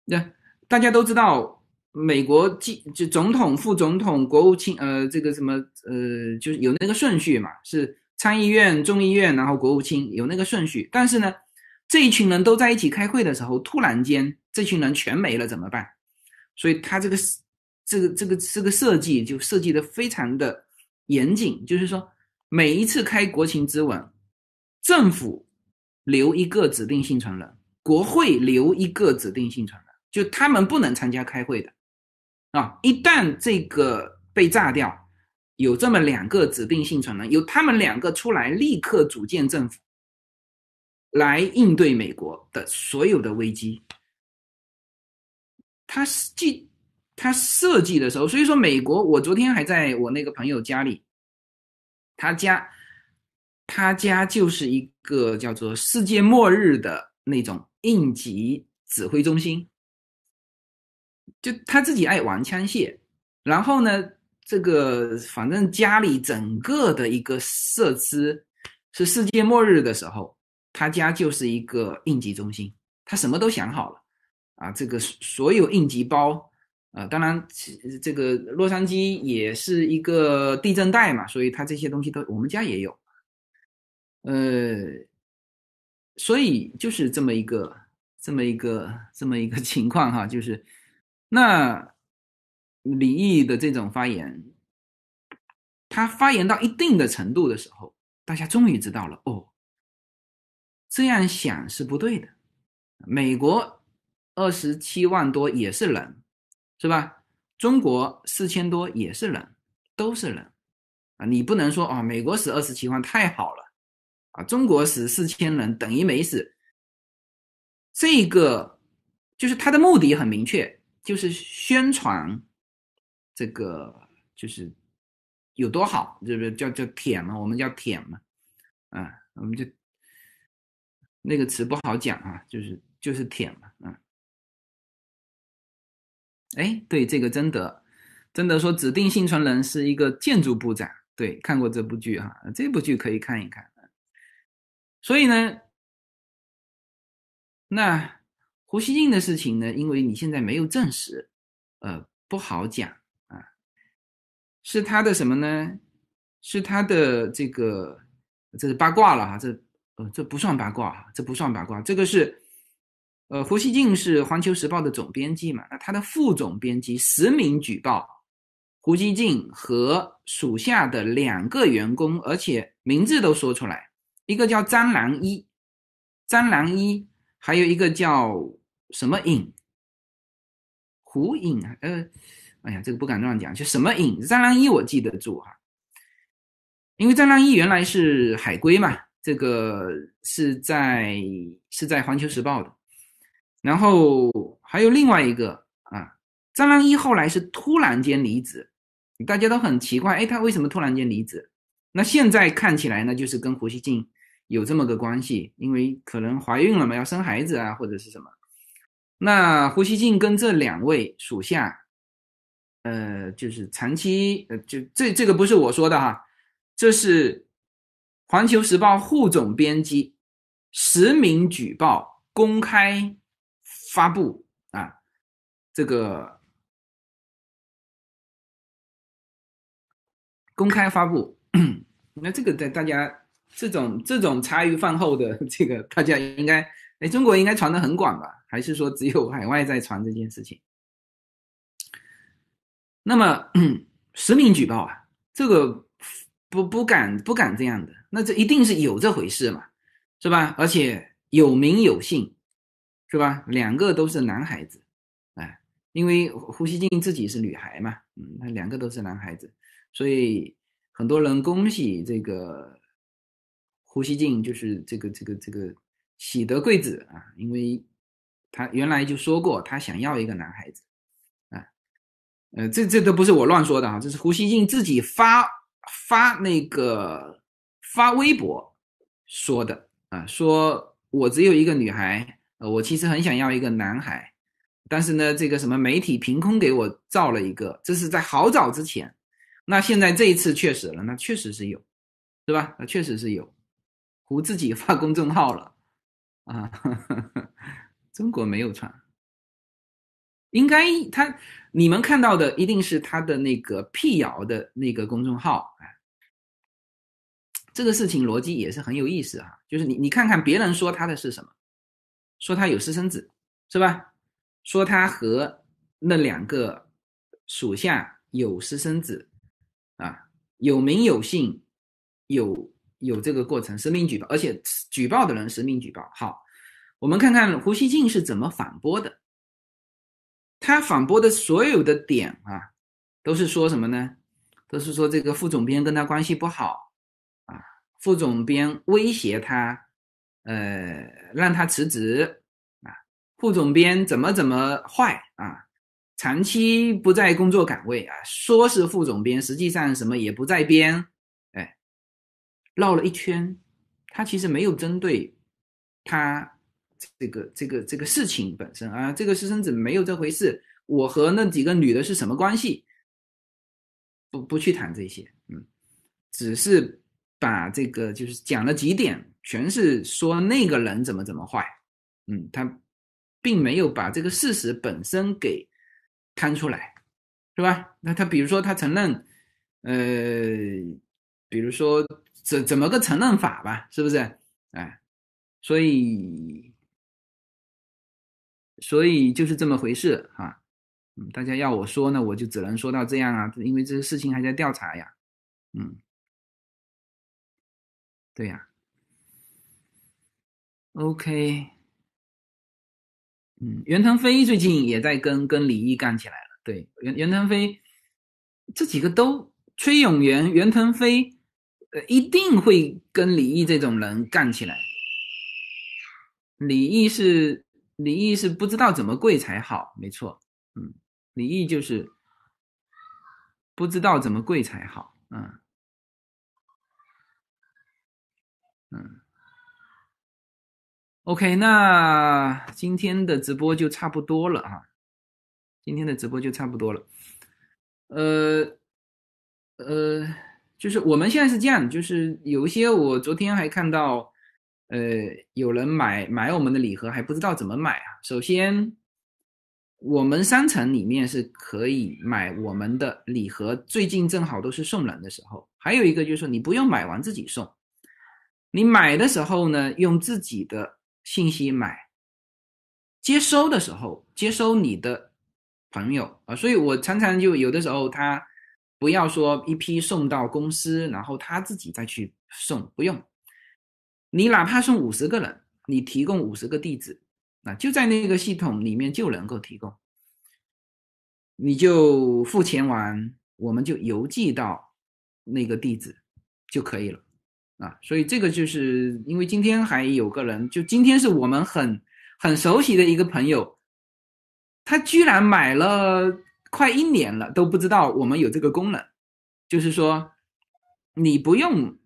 那大家都知道，美国既就总统、副总统、国务卿，呃，这个什么，呃，就是有那个顺序嘛，是参议院、众议院，然后国务卿有那个顺序。但是呢，这一群人都在一起开会的时候，突然间这群人全没了，怎么办？所以他这个这个这个这个设计就设计的非常的严谨，就是说每一次开国情咨文，政府留一个指定幸存人，国会留一个指定幸存人，就他们不能参加开会的啊。一旦这个被炸掉，有这么两个指定幸存人，由他们两个出来立刻组建政府，来应对美国的所有的危机。他计他设计的时候，所以说美国，我昨天还在我那个朋友家里，他家他家就是一个叫做世界末日的那种应急指挥中心，就他自己爱玩枪械，然后呢，这个反正家里整个的一个设施是世界末日的时候，他家就是一个应急中心，他什么都想好了。啊，这个所有应急包，啊，当然，这个洛杉矶也是一个地震带嘛，所以它这些东西都我们家也有，呃，所以就是这么一个这么一个这么一个情况哈，就是那李毅的这种发言，他发言到一定的程度的时候，大家终于知道了哦，这样想是不对的，美国。二十七万多也是人，是吧？中国四千多也是人，都是人啊！你不能说啊，美国死二十七万太好了啊，中国死四千人等于没死。这个就是他的目的很明确，就是宣传这个就是有多好，就是叫叫舔嘛？我们叫舔嘛，啊，我们就那个词不好讲啊，就是就是舔嘛，啊。哎，对这个真的，真的说指定幸存人是一个建筑部长。对，看过这部剧哈，这部剧可以看一看。所以呢，那胡锡进的事情呢，因为你现在没有证实，呃，不好讲啊。是他的什么呢？是他的这个，这是八卦了哈。这呃，这不算八卦哈，这不算八卦，这个是。呃，胡锡进是《环球时报》的总编辑嘛？那他的副总编辑实名举报胡锡进和属下的两个员工，而且名字都说出来，一个叫张兰一，张兰一，还有一个叫什么颖，胡颖啊？呃，哎呀，这个不敢乱讲，就什么颖？张兰一我记得住哈，因为张兰一原来是海归嘛，这个是在是在《环球时报》的。然后还有另外一个啊，张良一后来是突然间离职，大家都很奇怪，哎，他为什么突然间离职？那现在看起来呢，就是跟胡锡进有这么个关系，因为可能怀孕了嘛，要生孩子啊，或者是什么。那胡锡进跟这两位属下，呃，就是长期，呃，就这这个不是我说的哈，这是环球时报副总编辑实名举报公开。发布啊，这个公开发布。那这个在大家这种这种茶余饭后的这个，大家应该哎，中国应该传的很广吧？还是说只有海外在传这件事情？那么实名举报啊，这个不不敢不敢这样的，那这一定是有这回事嘛，是吧？而且有名有姓，是吧？两个都是男孩子，哎，因为胡锡进自己是女孩嘛，嗯，他两个都是男孩子，所以很多人恭喜这个胡锡进，就是这个这个这个喜得贵子啊，因为他原来就说过他想要一个男孩子啊。呃，这这都不是我乱说的哈，这是胡锡进自己发发那个发微博说的啊，说我只有一个女孩，呃，我其实很想要一个男孩，但是呢，这个什么媒体凭空给我造了一个，这是在好早之前，那现在这一次确实了，那确实是有，是吧？那确实是有，胡自己 发公众号了啊，中国没有传。应该他你们看到的一定是他的那个辟谣的那个公众号，哎，这个事情逻辑也是很有意思啊。就是你你看看别人说他的是什么，说他有私生子，是吧？说他和那两个属下有私生子，啊，有名有姓，有有这个过程，实名举报，而且举报的人实名举报。好，我们看看胡锡进是怎么反驳的。他反驳的所有的点啊，都是说什么呢？都是说这个副总编跟他关系不好啊，副总编威胁他，呃，让他辞职啊，副总编怎么怎么坏啊，长期不在工作岗位啊，说是副总编，实际上什么也不在编，哎，绕了一圈，他其实没有针对他。这个这个这个事情本身啊，这个私生子没有这回事。我和那几个女的是什么关系？不不去谈这些，嗯，只是把这个就是讲了几点，全是说那个人怎么怎么坏，嗯，他并没有把这个事实本身给摊出来，是吧？那他比如说他承认，呃，比如说怎怎么个承认法吧，是不是？哎，所以。所以就是这么回事啊，嗯，大家要我说呢，我就只能说到这样啊，因为这个事情还在调查呀，嗯，对呀，OK，嗯，袁腾飞最近也在跟跟李毅干起来了，对，袁袁腾飞这几个都，崔永元、袁腾飞，呃，一定会跟李毅这种人干起来，李毅是。李毅是不知道怎么跪才好，没错，嗯，李毅就是不知道怎么跪才好，嗯，嗯。，OK，那今天的直播就差不多了啊，今天的直播就差不多了，呃，呃，就是我们现在是这样，就是有一些我昨天还看到。呃，有人买买我们的礼盒还不知道怎么买啊。首先，我们商城里面是可以买我们的礼盒，最近正好都是送人的时候。还有一个就是说，你不用买完自己送，你买的时候呢，用自己的信息买，接收的时候接收你的朋友啊。所以我常常就有的时候他不要说一批送到公司，然后他自己再去送，不用。你哪怕送五十个人，你提供五十个地址，那就在那个系统里面就能够提供，你就付钱完，我们就邮寄到那个地址就可以了啊。所以这个就是因为今天还有个人，就今天是我们很很熟悉的一个朋友，他居然买了快一年了都不知道我们有这个功能，就是说你不用。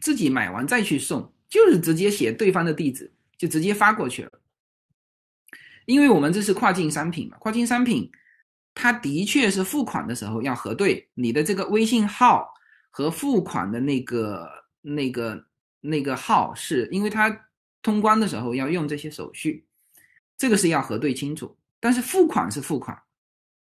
自己买完再去送，就是直接写对方的地址，就直接发过去了。因为我们这是跨境商品嘛，跨境商品，它的确是付款的时候要核对你的这个微信号和付款的那个、那个、那个号，是因为它通关的时候要用这些手续。这个是要核对清楚。但是付款是付款，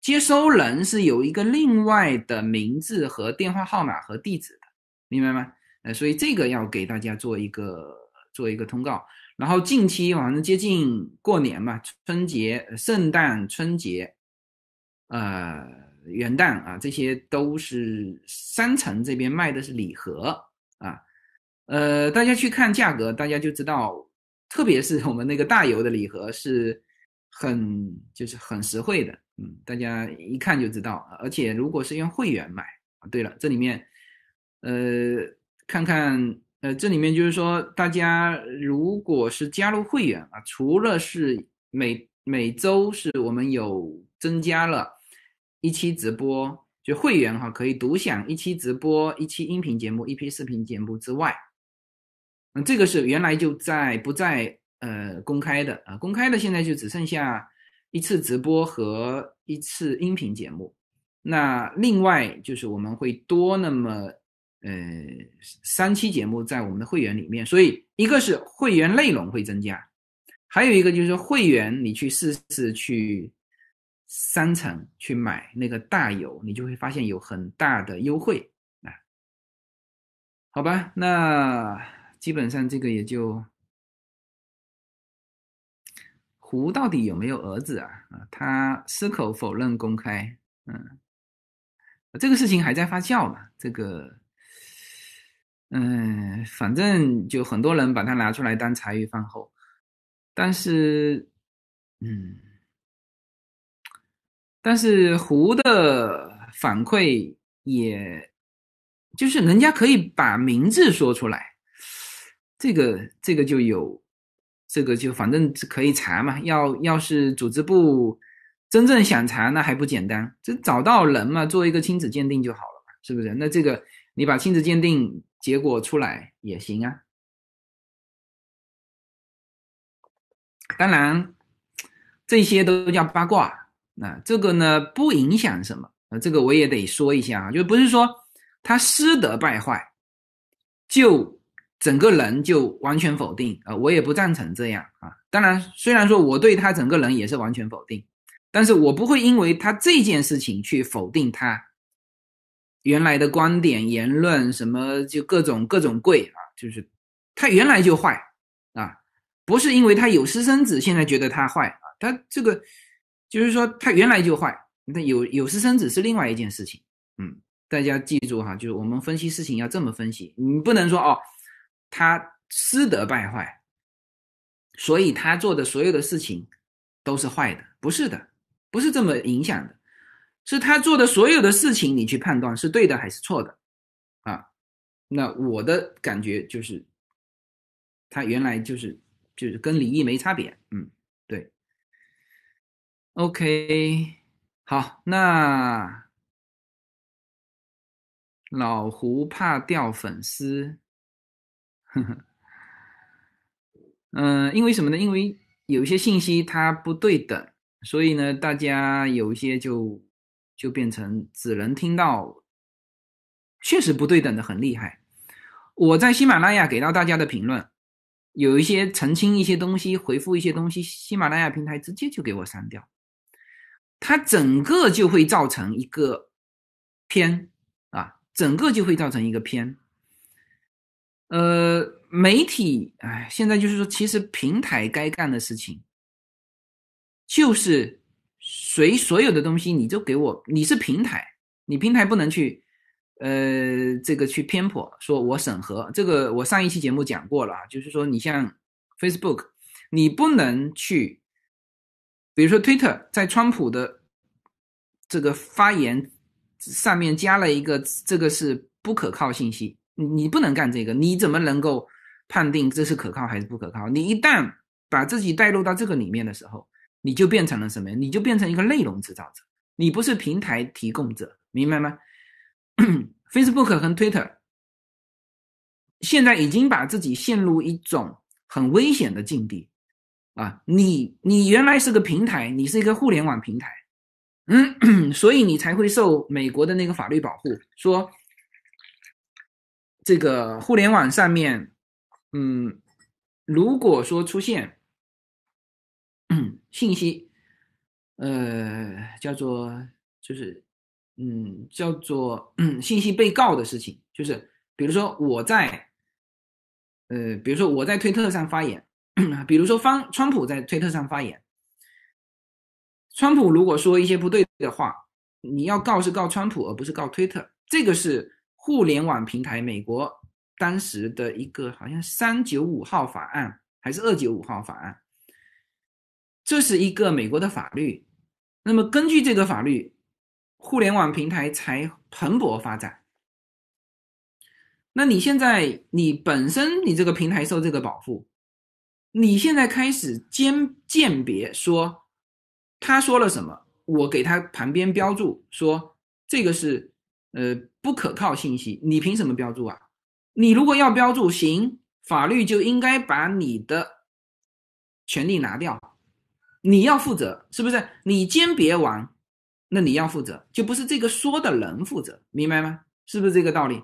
接收人是有一个另外的名字和电话号码和地址的，明白吗？呃，所以这个要给大家做一个做一个通告。然后近期反正接近过年嘛，春节、圣诞、春节，呃，元旦啊，这些都是商城这边卖的是礼盒，呃，大家去看价格，大家就知道，特别是我们那个大油的礼盒是很就是很实惠的，嗯，大家一看就知道，而且如果是用会员买，对了，这里面，呃，看看。呃，这里面就是说，大家如果是加入会员啊，除了是每每周是我们有增加了一期直播，就会员哈可以独享一期直播、一期音频节目、一批视频节目之外，嗯，这个是原来就在不在呃公开的啊，公开的现在就只剩下一次直播和一次音频节目，那另外就是我们会多那么。呃，三期节目在我们的会员里面，所以一个是会员内容会增加，还有一个就是会员你去试试去商城去买那个大油，你就会发现有很大的优惠啊。好吧，那基本上这个也就胡到底有没有儿子啊？啊，他矢口否认公开，嗯，这个事情还在发酵嘛，这个。嗯，反正就很多人把它拿出来当茶余饭后，但是，嗯，但是胡的反馈，也就是人家可以把名字说出来，这个这个就有，这个就反正可以查嘛。要要是组织部真正想查，那还不简单，就找到人嘛，做一个亲子鉴定就好了嘛，是不是？那这个你把亲子鉴定。结果出来也行啊，当然这些都叫八卦。那这个呢不影响什么？呃，这个我也得说一下啊，就不是说他师德败坏，就整个人就完全否定啊，我也不赞成这样啊。当然，虽然说我对他整个人也是完全否定，但是我不会因为他这件事情去否定他。原来的观点、言论什么就各种各种贵啊，就是他原来就坏啊，不是因为他有私生子现在觉得他坏啊，他这个就是说他原来就坏，那有有私生子是另外一件事情，嗯，大家记住哈，就是我们分析事情要这么分析，你不能说哦，他师德败坏，所以他做的所有的事情都是坏的，不是的，不是这么影响的。是他做的所有的事情，你去判断是对的还是错的，啊？那我的感觉就是，他原来就是就是跟李毅没差别，嗯，对。OK，好，那老胡怕掉粉丝，嗯，因为什么呢？因为有些信息它不对等，所以呢，大家有一些就。就变成只能听到，确实不对等的很厉害。我在喜马拉雅给到大家的评论，有一些澄清一些东西，回复一些东西，喜马拉雅平台直接就给我删掉，它整个就会造成一个偏啊，整个就会造成一个偏。呃，媒体哎，现在就是说，其实平台该干的事情就是。随所有的东西，你就给我，你是平台，你平台不能去，呃，这个去偏颇，说我审核这个，我上一期节目讲过了啊，就是说你像 Facebook，你不能去，比如说 Twitter，在川普的这个发言上面加了一个这个是不可靠信息，你不能干这个，你怎么能够判定这是可靠还是不可靠？你一旦把自己带入到这个里面的时候。你就变成了什么？你就变成一个内容制造者，你不是平台提供者，明白吗？Facebook 和 Twitter 现在已经把自己陷入一种很危险的境地啊！你你原来是个平台，你是一个互联网平台，嗯，所以你才会受美国的那个法律保护，说这个互联网上面，嗯，如果说出现。信息，呃，叫做就是嗯，叫做信息被告的事情，就是比如说我在呃，比如说我在推特上发言，比如说方川普在推特上发言，川普如果说一些不对的话，你要告是告川普，而不是告推特，这个是互联网平台美国当时的一个好像三九五号法案还是二九五号法案，这是一个美国的法律，那么根据这个法律，互联网平台才蓬勃发展。那你现在你本身你这个平台受这个保护，你现在开始鉴鉴别说他说了什么，我给他旁边标注说这个是呃不可靠信息，你凭什么标注啊？你如果要标注，行，法律就应该把你的权利拿掉，你要负责，是不是？你鉴别完，那你要负责，就不是这个说的人负责，明白吗？是不是这个道理？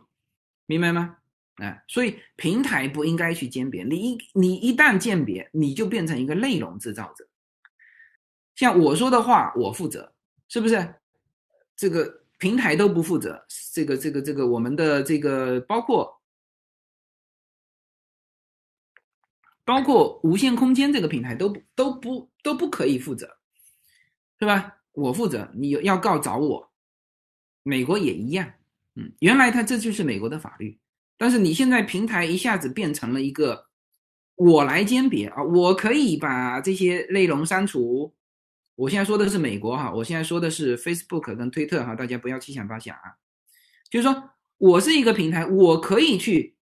明白吗？哎，所以平台不应该去鉴别，你一你一旦鉴别，你就变成一个内容制造者。像我说的话，我负责，是不是？这个平台都不负责，这个这个这个我们的这个包括包括无限空间这个平台都不都不都不可以负责，是吧？我负责，你要告找我，美国也一样。嗯，原来它这就是美国的法律，但是你现在平台一下子变成了一个我来鉴别啊，我可以把这些内容删除。我现在说的是美国哈，我现在说的是 Facebook 跟推特哈，大家不要七想八想啊。就是说我是一个平台，我可以去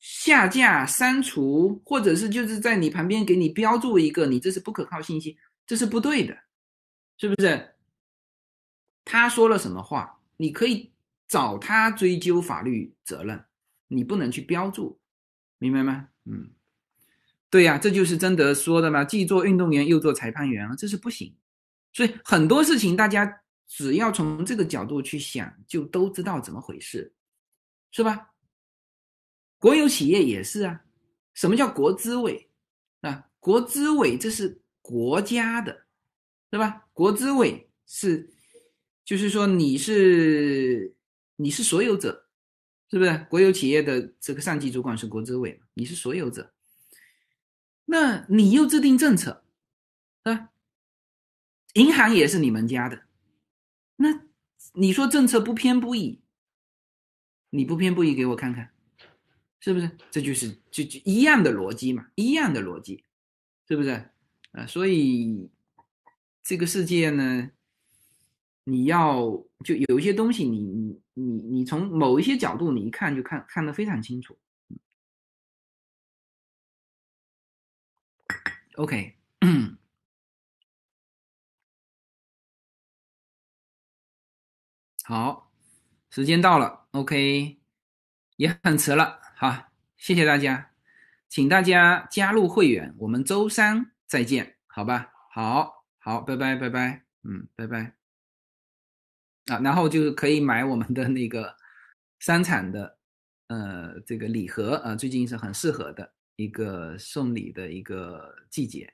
下架、删除，或者是就是在你旁边给你标注一个你这是不可靠信息，这是不对的，是不是？他说了什么话，你可以。找他追究法律责任，你不能去标注，明白吗？嗯，对呀，这就是曾德说的嘛，既做运动员又做裁判员这是不行。所以很多事情大家只要从这个角度去想，就都知道怎么回事，是吧？国有企业也是啊，什么叫国资委啊？国资委这是国家的，对吧？国资委是，就是说你是。你是所有者，是不是？国有企业的这个上级主管是国资委，你是所有者，那你又制定政策，啊？银行也是你们家的，那你说政策不偏不倚，你不偏不倚给我看看，是不是？这就是就就一样的逻辑嘛，一样的逻辑，是不是？啊，所以这个世界呢？你要就有一些东西，你你你你从某一些角度，你一看就看看得非常清楚。OK，好，时间到了，OK，也很迟了，好，谢谢大家，请大家加入会员，我们周三再见，好吧？好，好，拜拜，拜拜，嗯，拜拜。啊，然后就可以买我们的那个商场的，呃，这个礼盒啊，最近是很适合的一个送礼的一个季节，